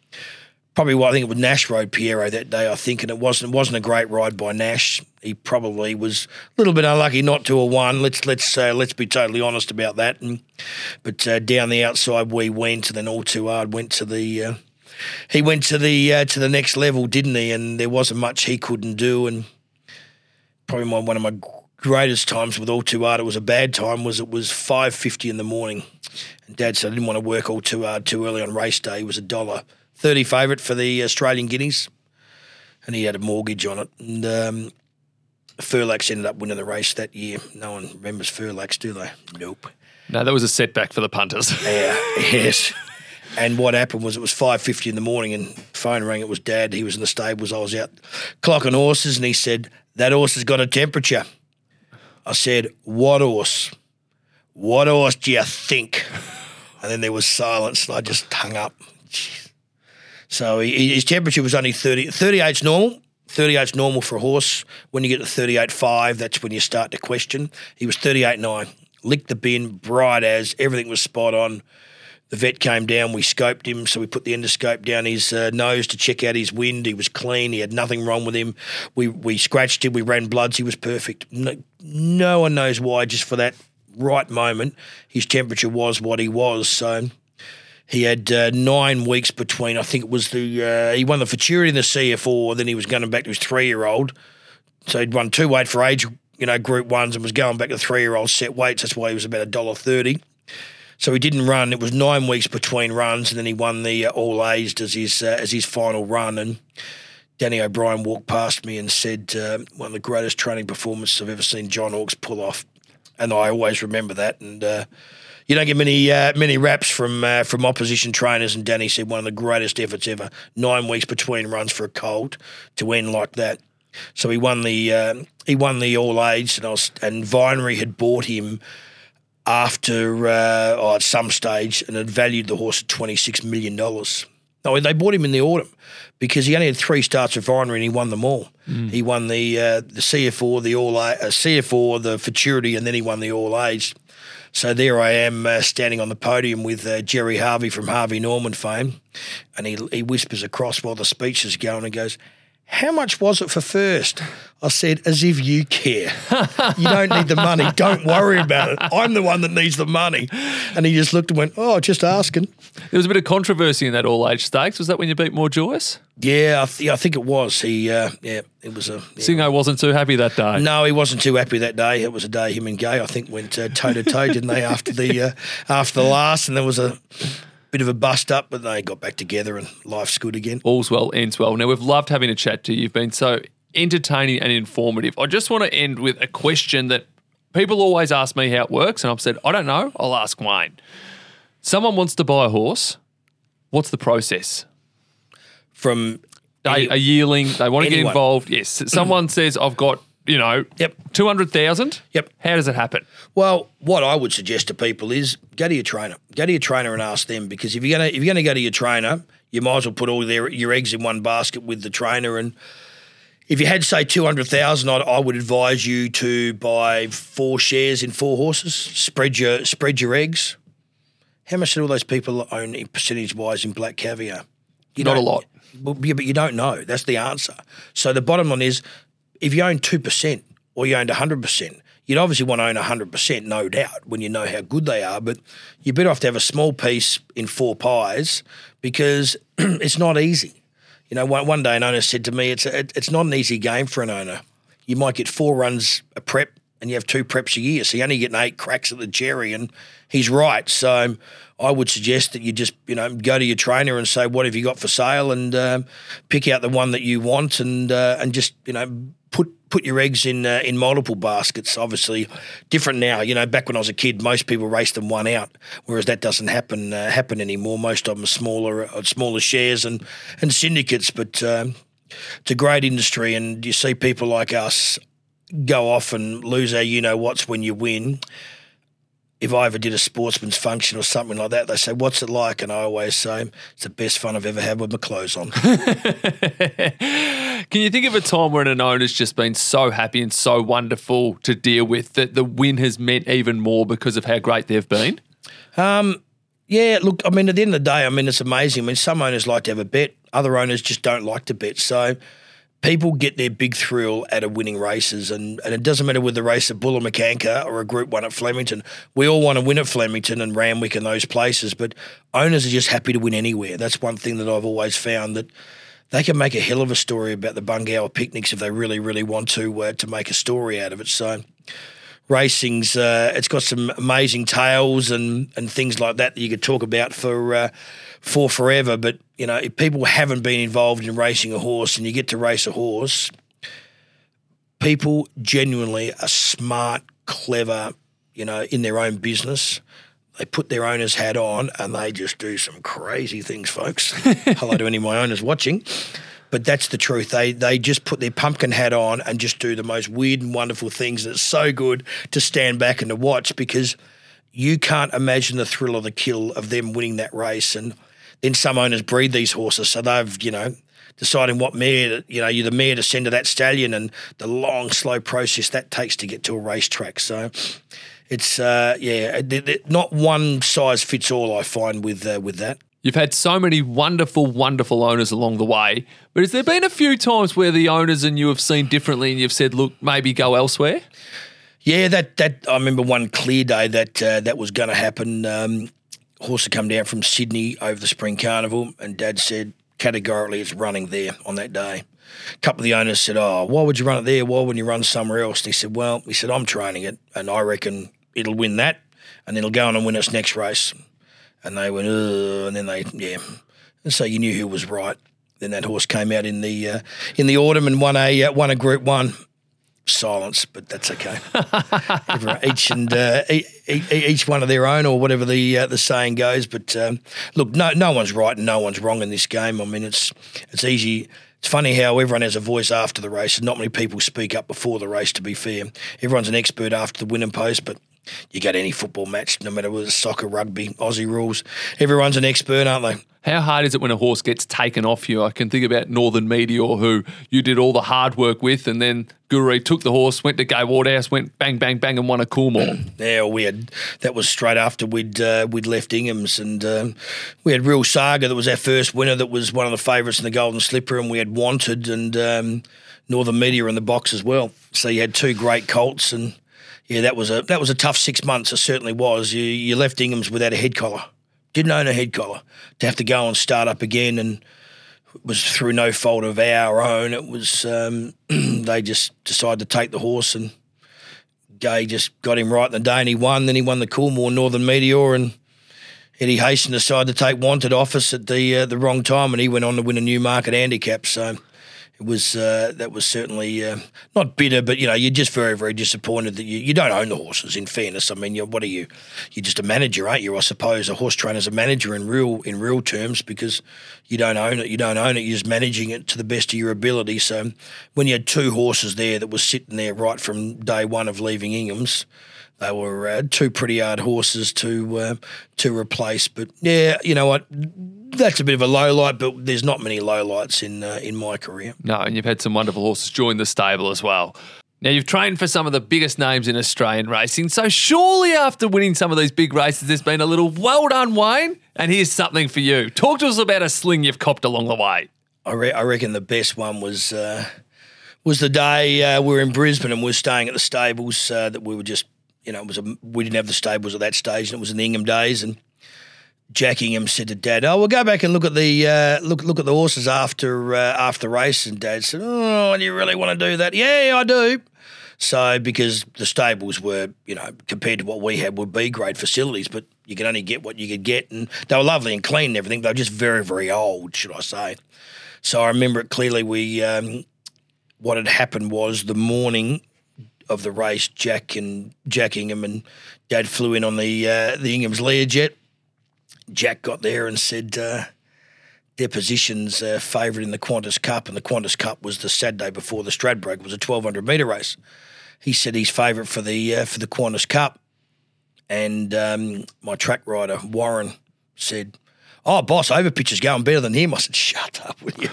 S1: probably what I think it was Nash rode Piero that day, I think, and it wasn't it wasn't a great ride by Nash. He probably was a little bit unlucky not to have won. Let's let's uh, let's be totally honest about that. And but uh, down the outside we went, and then all too hard went to the. Uh, he went to the uh, to the next level, didn't he? And there wasn't much he couldn't do, and probably my, one of my greatest times with all too hard. It was a bad time. Was it was five fifty in the morning, and Dad said I didn't want to work all too hard too early on race day. It was a dollar thirty favourite for the Australian Guineas, and he had a mortgage on it. And um, Furlax ended up winning the race that year. No one remembers Furlax, do they? Nope.
S2: No, that was a setback for the punters.
S1: Yeah. yes. And what happened was it was five fifty in the morning, and phone rang. It was Dad. He was in the stables. I was out clocking horses, and he said that horse has got a temperature. I said, What horse? What horse do you think? And then there was silence, and I just hung up. So he, his temperature was only 30. 38's normal. 38's normal for a horse. When you get to 38.5, that's when you start to question. He was 38.9. Licked the bin, bright as, everything was spot on. The vet came down. We scoped him, so we put the endoscope down his uh, nose to check out his wind. He was clean. He had nothing wrong with him. We we scratched him. We ran bloods. He was perfect. No, no one knows why. Just for that right moment, his temperature was what he was. So he had uh, nine weeks between. I think it was the uh, he won the futurity in the C.F. Orr. Then he was going back to his three year old. So he'd run two weight for age, you know, group ones, and was going back to three year old set weights. That's why he was about a dollar thirty. So he didn't run. It was nine weeks between runs, and then he won the uh, All Aged as his uh, as his final run. And Danny O'Brien walked past me and said, uh, "One of the greatest training performances I've ever seen John Hawkes pull off." And I always remember that. And uh, you don't get many uh, many raps from uh, from opposition trainers. And Danny said one of the greatest efforts ever. Nine weeks between runs for a colt to end like that. So he won the he won the All Aged, and I was, and Vinery had bought him after uh, oh, at some stage and had valued the horse at $26 million. No, they bought him in the autumn because he only had three starts with Vinery and he won them all. Mm. He won the uh, the C.F. Orr, the All uh, C.F. Orr, the Futurity, and then he won the All Age. So there I am uh, standing on the podium with uh, Gerry Harvey from Harvey Norman fame, and he he whispers across while the speech is going and goes, how much was it for first? I said, as if you care. You don't need the money. Don't worry about it. I'm the one that needs the money. And he just looked and went, oh, just asking.
S2: There was a bit of controversy in that all age stakes. Was that when you beat More Joyous?
S1: Yeah, I, th- I think it was. He, uh, yeah, it was a. Yeah.
S2: Singo wasn't too happy that day.
S1: No, he wasn't too happy that day. It was a day him and Gai, I think, went toe to toe, didn't they? After the uh, after the last, and there was a bit of a bust up, but they got back together and life's good again.
S2: All's well, ends well. Now, we've loved having a chat to you. You've been so entertaining and informative. I just want to end with a question that people always ask me how it works, and I've said, I don't know. I'll ask Wayne. Someone wants to buy a horse. What's the process?
S1: From
S2: a, a yearling, they want to anyone. get involved. Yes. Someone says, I've got you know,
S1: yep,
S2: two hundred thousand.
S1: Yep.
S2: How does it happen?
S1: Well, what I would suggest to people is go to your trainer. Go to your trainer and ask them because if you're gonna if you're gonna go to your trainer, you might as well put all their your eggs in one basket with the trainer. And if you had say two hundred thousand, I would advise you to buy four shares in four horses. Spread your spread your eggs. How much did all those people own percentage wise in Black Caviar?
S2: You Not a lot.
S1: Well, yeah, but you don't know. That's the answer. So the bottom line is if you own 2% or you owned 100%, you'd obviously want to own 100%, no doubt, when you know how good they are. But you're better off to have a small piece in four pies because it's not easy. You know, one, one day an owner said to me, it's, a, it's not an easy game for an owner. You might get four runs a prep and you have two preps a year, so you're only getting eight cracks at the cherry, and he's right. So I would suggest that you just you know go to your trainer and say, "What have you got for sale?" and um, pick out the one that you want, and uh, and just you know put put your eggs in uh, in multiple baskets. Obviously, different now. You know, back when I was a kid, most people raced them one out, whereas that doesn't happen uh, happen anymore. Most of them are smaller uh, smaller shares and and syndicates, but. Um, it's a great industry, and you see people like us go off and lose our you know what's when you win. If I ever did a sportsman's function or something like that, they say, What's it like? And I always say, It's the best fun I've ever had with my clothes on.
S2: Can you think of a time when an owner's just been so happy and so wonderful to deal with that the win has meant even more because of how great they've been?
S1: Um, yeah, look, I mean, at the end of the day, I mean, it's amazing. I mean, some owners like to have a bet, other owners just don't like to bet. So people get their big thrill out of winning races, and, and it doesn't matter whether the race at Bulla McCanker or a Group One at Flemington. We all want to win at Flemington and Randwick and those places, but owners are just happy to win anywhere. That's one thing that I've always found that they can make a hell of a story about the Bungour picnics if they really, really want to uh, to make a story out of it. So racing's uh, it's got some amazing tales and and things like that that you could talk about for uh, for forever. But you know, if people haven't been involved in racing a horse and you get to race a horse, people genuinely are smart, clever, you know, in their own business. They put their owner's hat on and they just do some crazy things, folks. Hello to any of my owners watching. But that's the truth. They they just put their pumpkin hat on and just do the most weird and wonderful things. And it's so good to stand back and to watch because you can't imagine the thrill of the kill of them winning that race. And then some owners breed these horses, so they've you know deciding what mare you know you're the mare to send to that stallion and the long slow process that takes to get to a racetrack. So it's uh, yeah, not one size fits all. I find with uh, with that.
S2: You've had so many wonderful, wonderful owners along the way, but has there been a few times where the owners and you have seen differently and you've said, look, maybe go elsewhere?
S1: Yeah, that that I remember one clear day that uh, that was going to happen. Um, horse had come down from Sydney over the spring carnival, and Dad said categorically it's running there on that day. A couple of the owners said, "Oh, why would you run it there? Why wouldn't you run somewhere else?" And he said, "Well, he said I'm training it, and I reckon it'll win that, and it'll go on and win its next race." And they went, Ugh, and then they, yeah. And so you knew who was right. Then that horse came out in the uh, in the autumn and won a uh, won a Group One. Silence, but that's okay. each and uh, each one of their own, or whatever the uh, the saying goes. But um, look, no no one's right and no one's wrong in this game. I mean, it's it's easy. It's funny how everyone has a voice after the race, and not many people speak up before the race. To be fair, everyone's an expert after the winning post, but you get any football match, no matter whether it's soccer, rugby, Aussie rules, everyone's an expert, aren't they?
S2: How hard is it when a horse gets taken off you? I can think about Northern Meteor, who you did all the hard work with, and then Guru took the horse, went to Gai Waterhouse, went bang, bang, bang, and won a Coolmore.
S1: yeah, we had that was straight after we'd uh, we'd left Ingham's, and um, we had Real Saga that was our first winner. That was one of the favourites in the Golden Slipper, and we had Wanted and um, Northern Meteor in the box as well. So you had two great colts and yeah, that was a that was a tough six months. It certainly was. You you left Ingham's without a head collar. Didn't own a head collar. To have to go and start up again, and was through no fault of our own. It was um, they just decided to take the horse, and Gai just got him right in the day, and he won. Then he won the Coolmore Northern Meteor, and Eddie Hayson decided to take Wanted office at the uh, the wrong time, and he went on to win a Newmarket handicap. So it was uh, that was certainly uh, not bitter, but you know you're just very very disappointed that you, you don't own the horses. In fairness, I mean, what are you? You're just a manager, aren't you? I suppose a horse trainer's a manager in real in real terms because you don't own it. You don't own it. You're just managing it to the best of your ability. So when you had two horses there that was sitting there right from day one of leaving Ingham's. They were uh, two pretty hard horses to uh, to replace, but yeah, you know what? that's a bit of a low light, but there's not many low lights in uh, in my career.
S2: No, and you've had some wonderful horses join the stable as well. Now you've trained for some of the biggest names in Australian racing, so surely after winning some of these big races, there's been a little well done, Wayne. And here's something for you. Talk to us about a sling you've copped along the way.
S1: I, re- I reckon the best one was uh, was the day uh, we were in Brisbane and we were staying at the stables uh, that we were just you know it was a, we didn't have the stables at that stage and it was in the Ingham days and Jack Ingham said to Dad, "Oh, we'll go back and look at the uh, look look at the horses after uh, after the race." And Dad said, "Oh, do you really want to do that?" Yeah, I do. So because the stables were, you know, compared to what we had, would be great facilities, but you could only get what you could get, and they were lovely and clean and everything. They were just very, very old, should I say? So I remember it clearly. We um, what had happened was the morning of the race, Jack and Jack Ingham and Dad flew in on the uh, the Ingham's Learjet. Jack got there and said uh, Deposition's uh, favourite in the Qantas Cup, and the Qantas Cup was the Saturday before the Stradbroke. Was a twelve hundred metre race. He said he's favourite for the uh, for the Qantas Cup, and um, my track rider Warren said, "Oh, boss, Overpitch is going better than him." I said, "Shut up, will you?"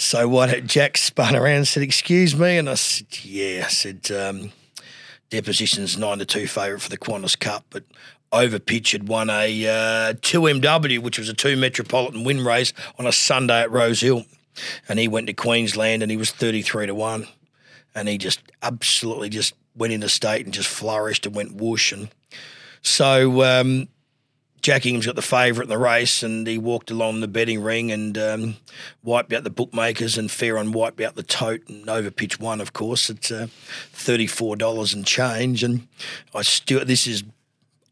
S1: So what? Jack spun around and said, "Excuse me," and I said, "Yeah." I said, um, "Deposition's nine to two favourite for the Qantas Cup, but Overpitch had won a uh, two MW, which was a two Metropolitan win race on a Sunday at Rose Hill, and he went to Queensland and he was thirty three to one, and he just absolutely just went into state and just flourished and went whoosh and." So um, Jack Ingham's got the favourite in the race, and he walked along the betting ring and um, wiped out the bookmakers, and Fairron wiped out the tote, and Overpitch won, of course, at uh, thirty-four dollars and change. And I still, this is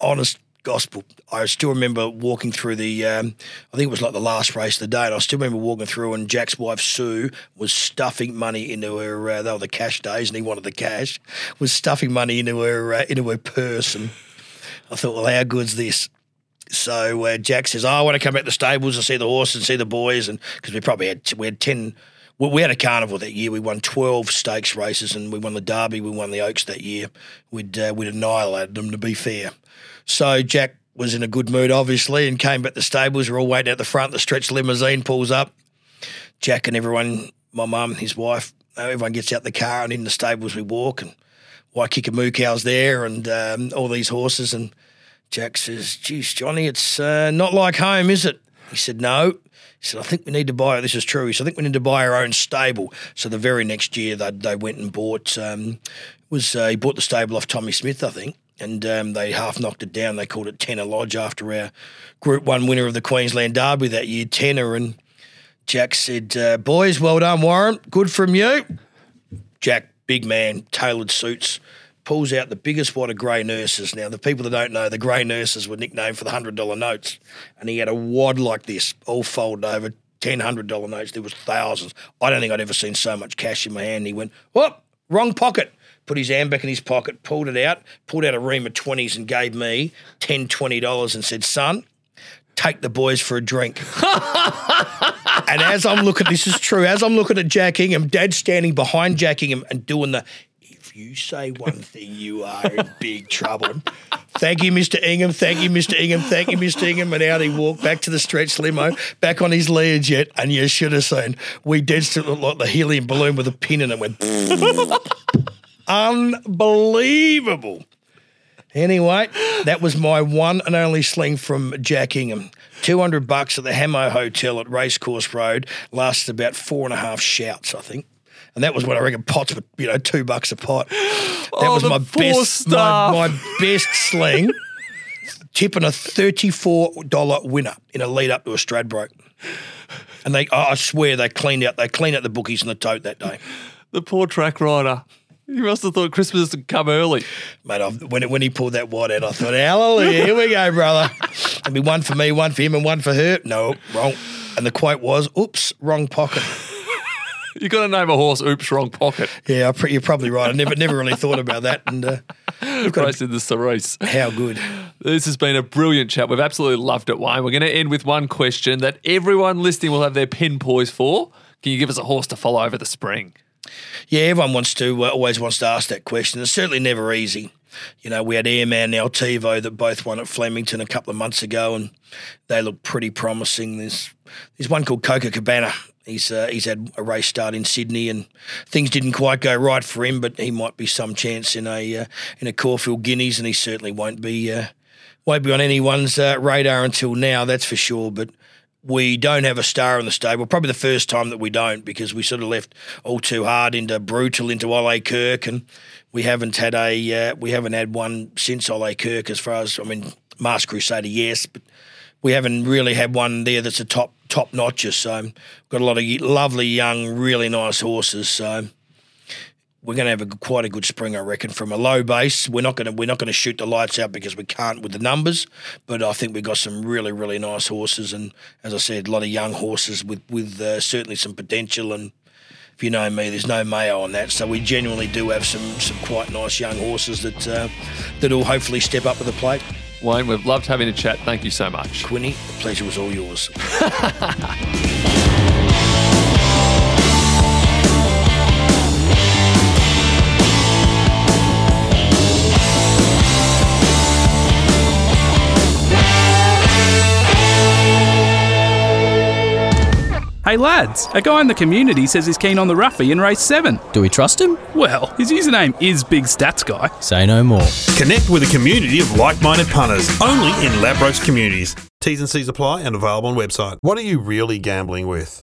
S1: honest gospel. I still remember walking through the, um, I think it was like the last race of the day, and I still remember walking through, and Jack's wife Sue was stuffing money into her. Uh, they were the cash days, and he wanted the cash. Was stuffing money into her uh, into her purse, and I thought, well, how good's this? So uh, Jack says, oh, I want to come back to the stables and see the horse and see the boys. And because we probably had, we had 10, well, we had a carnival that year. We won 12 stakes races and we won the Derby. We won the Oaks that year. We'd, uh, we'd annihilated them, to be fair. So Jack was in a good mood, obviously, and came back to the stables. We're all waiting at the front. The stretch limousine pulls up. Jack and everyone, my mum, his wife, everyone gets out the car and in the stables we walk. And Waikika Moo cows there and um, all these horses. And Jack says, geez, Johnny, it's uh, not like home, is it? He said, no. He said, I think we need to buy, it. this is true. He said, I think we need to buy our own stable. So the very next year they, they went and bought, um, was uh, he bought the stable off Tommy Smith, I think. And um, they half knocked it down. They called it Tenor Lodge after our Group 1 winner of the Queensland Derby that year, Tenor. And Jack said, uh, boys, well done, Warren. Good from you. Jack, big man, tailored suits, pulls out the biggest wad of grey nurses. Now, the people that don't know, the grey nurses were nicknamed for the $100 notes. And he had a wad like this, all folded over, ten hundred dollar notes. There was thousands. I don't think I'd ever seen so much cash in my hand. And He went, whoop, wrong pocket. Put his hand back in his pocket, pulled it out, pulled out a ream of 20s and gave me $10, $20 and said, son, take the boys for a drink. and as I'm looking, this is true, as I'm looking at Jack Ingham, Dad's standing behind Jack Ingham and doing the you say one thing, you are in big trouble. Thank you, Mr. Ingham. Thank you, Mr. Ingham. Thank you, Mr. Ingham. And out he walked back to the stretch limo, back on his Learjet. And you should have seen, we still look like the helium balloon with a pin in it. Went unbelievable. Anyway, that was my one and only sling from Jack Ingham. 200 bucks at the Hamo Hotel at Racecourse Road lasted about four and a half shouts, I think and that was when I reckon pots were you know two bucks a pot. That
S2: Oh,
S1: was my best my, my best sling. Tipping a thirty four dollar winner in a lead up to a Stradbroke. And they, I swear, they cleaned out. They cleaned out the bookies in the tote that day,
S2: The poor track rider. You must have thought Christmas had come early.
S1: mate. I, when when he pulled that wad out, I thought, hallelujah, here we go, brother. There'll be one for me, one for him, and one for her. No, wrong. And the quote was, "Oops, wrong pocket."
S2: You got to name a horse. Oops, wrong pocket.
S1: Yeah, you're probably right. I never never really thought about that. And uh, we've got
S2: Race in the Cerise.
S1: how good.
S2: This has been a brilliant chat. We've absolutely loved it, Wayne. We're going to end with one question that everyone listening will have their pen poised for. Can you give us a horse to follow over the spring?
S1: Yeah, everyone wants to uh, always wants to ask that question. It's certainly never easy. You know, we had Airman and Altivo that both won at Flemington a couple of months ago, and they look pretty promising. There's there's one called Coca Cabana. He's uh, he's had a race start in Sydney, and things didn't quite go right for him, but he might be some chance in a uh, in a Caulfield Guineas, and he certainly won't be uh, won't be on anyone's uh, radar until now. That's for sure. But we don't have a star in the stable. Probably the first time that we don't because we sort of left all too hard into brutal into Ole Kirk, and we haven't had a uh, we haven't had one since Ole Kirk. As far as I mean, Mars Crusader, yes, but we haven't really had one there that's a top top notcher. So we've got a lot of lovely young, really nice horses. So we're going to have a, quite a good spring, I reckon. From a low base, we're not going to we're not going to shoot the lights out because we can't with the numbers. But I think we've got some really really nice horses, and as I said, a lot of young horses with with uh, certainly some potential. And if you know me, there's no mayo on that. So we genuinely do have some some quite nice young horses that uh, that will hopefully step up to the plate.
S2: Wayne, we've loved having a chat. Thank you so much.
S1: Quinny, the pleasure was all yours.
S3: Hey lads, a guy in the community says he's keen on the Ruffy in race 7.
S4: Do we trust him?
S3: Well, his username is Big Stats Guy.
S4: Say no more.
S5: Connect with a community of like minded punters only in Ladbrokes communities. T's and C's apply and available on website.
S6: What are you really gambling with?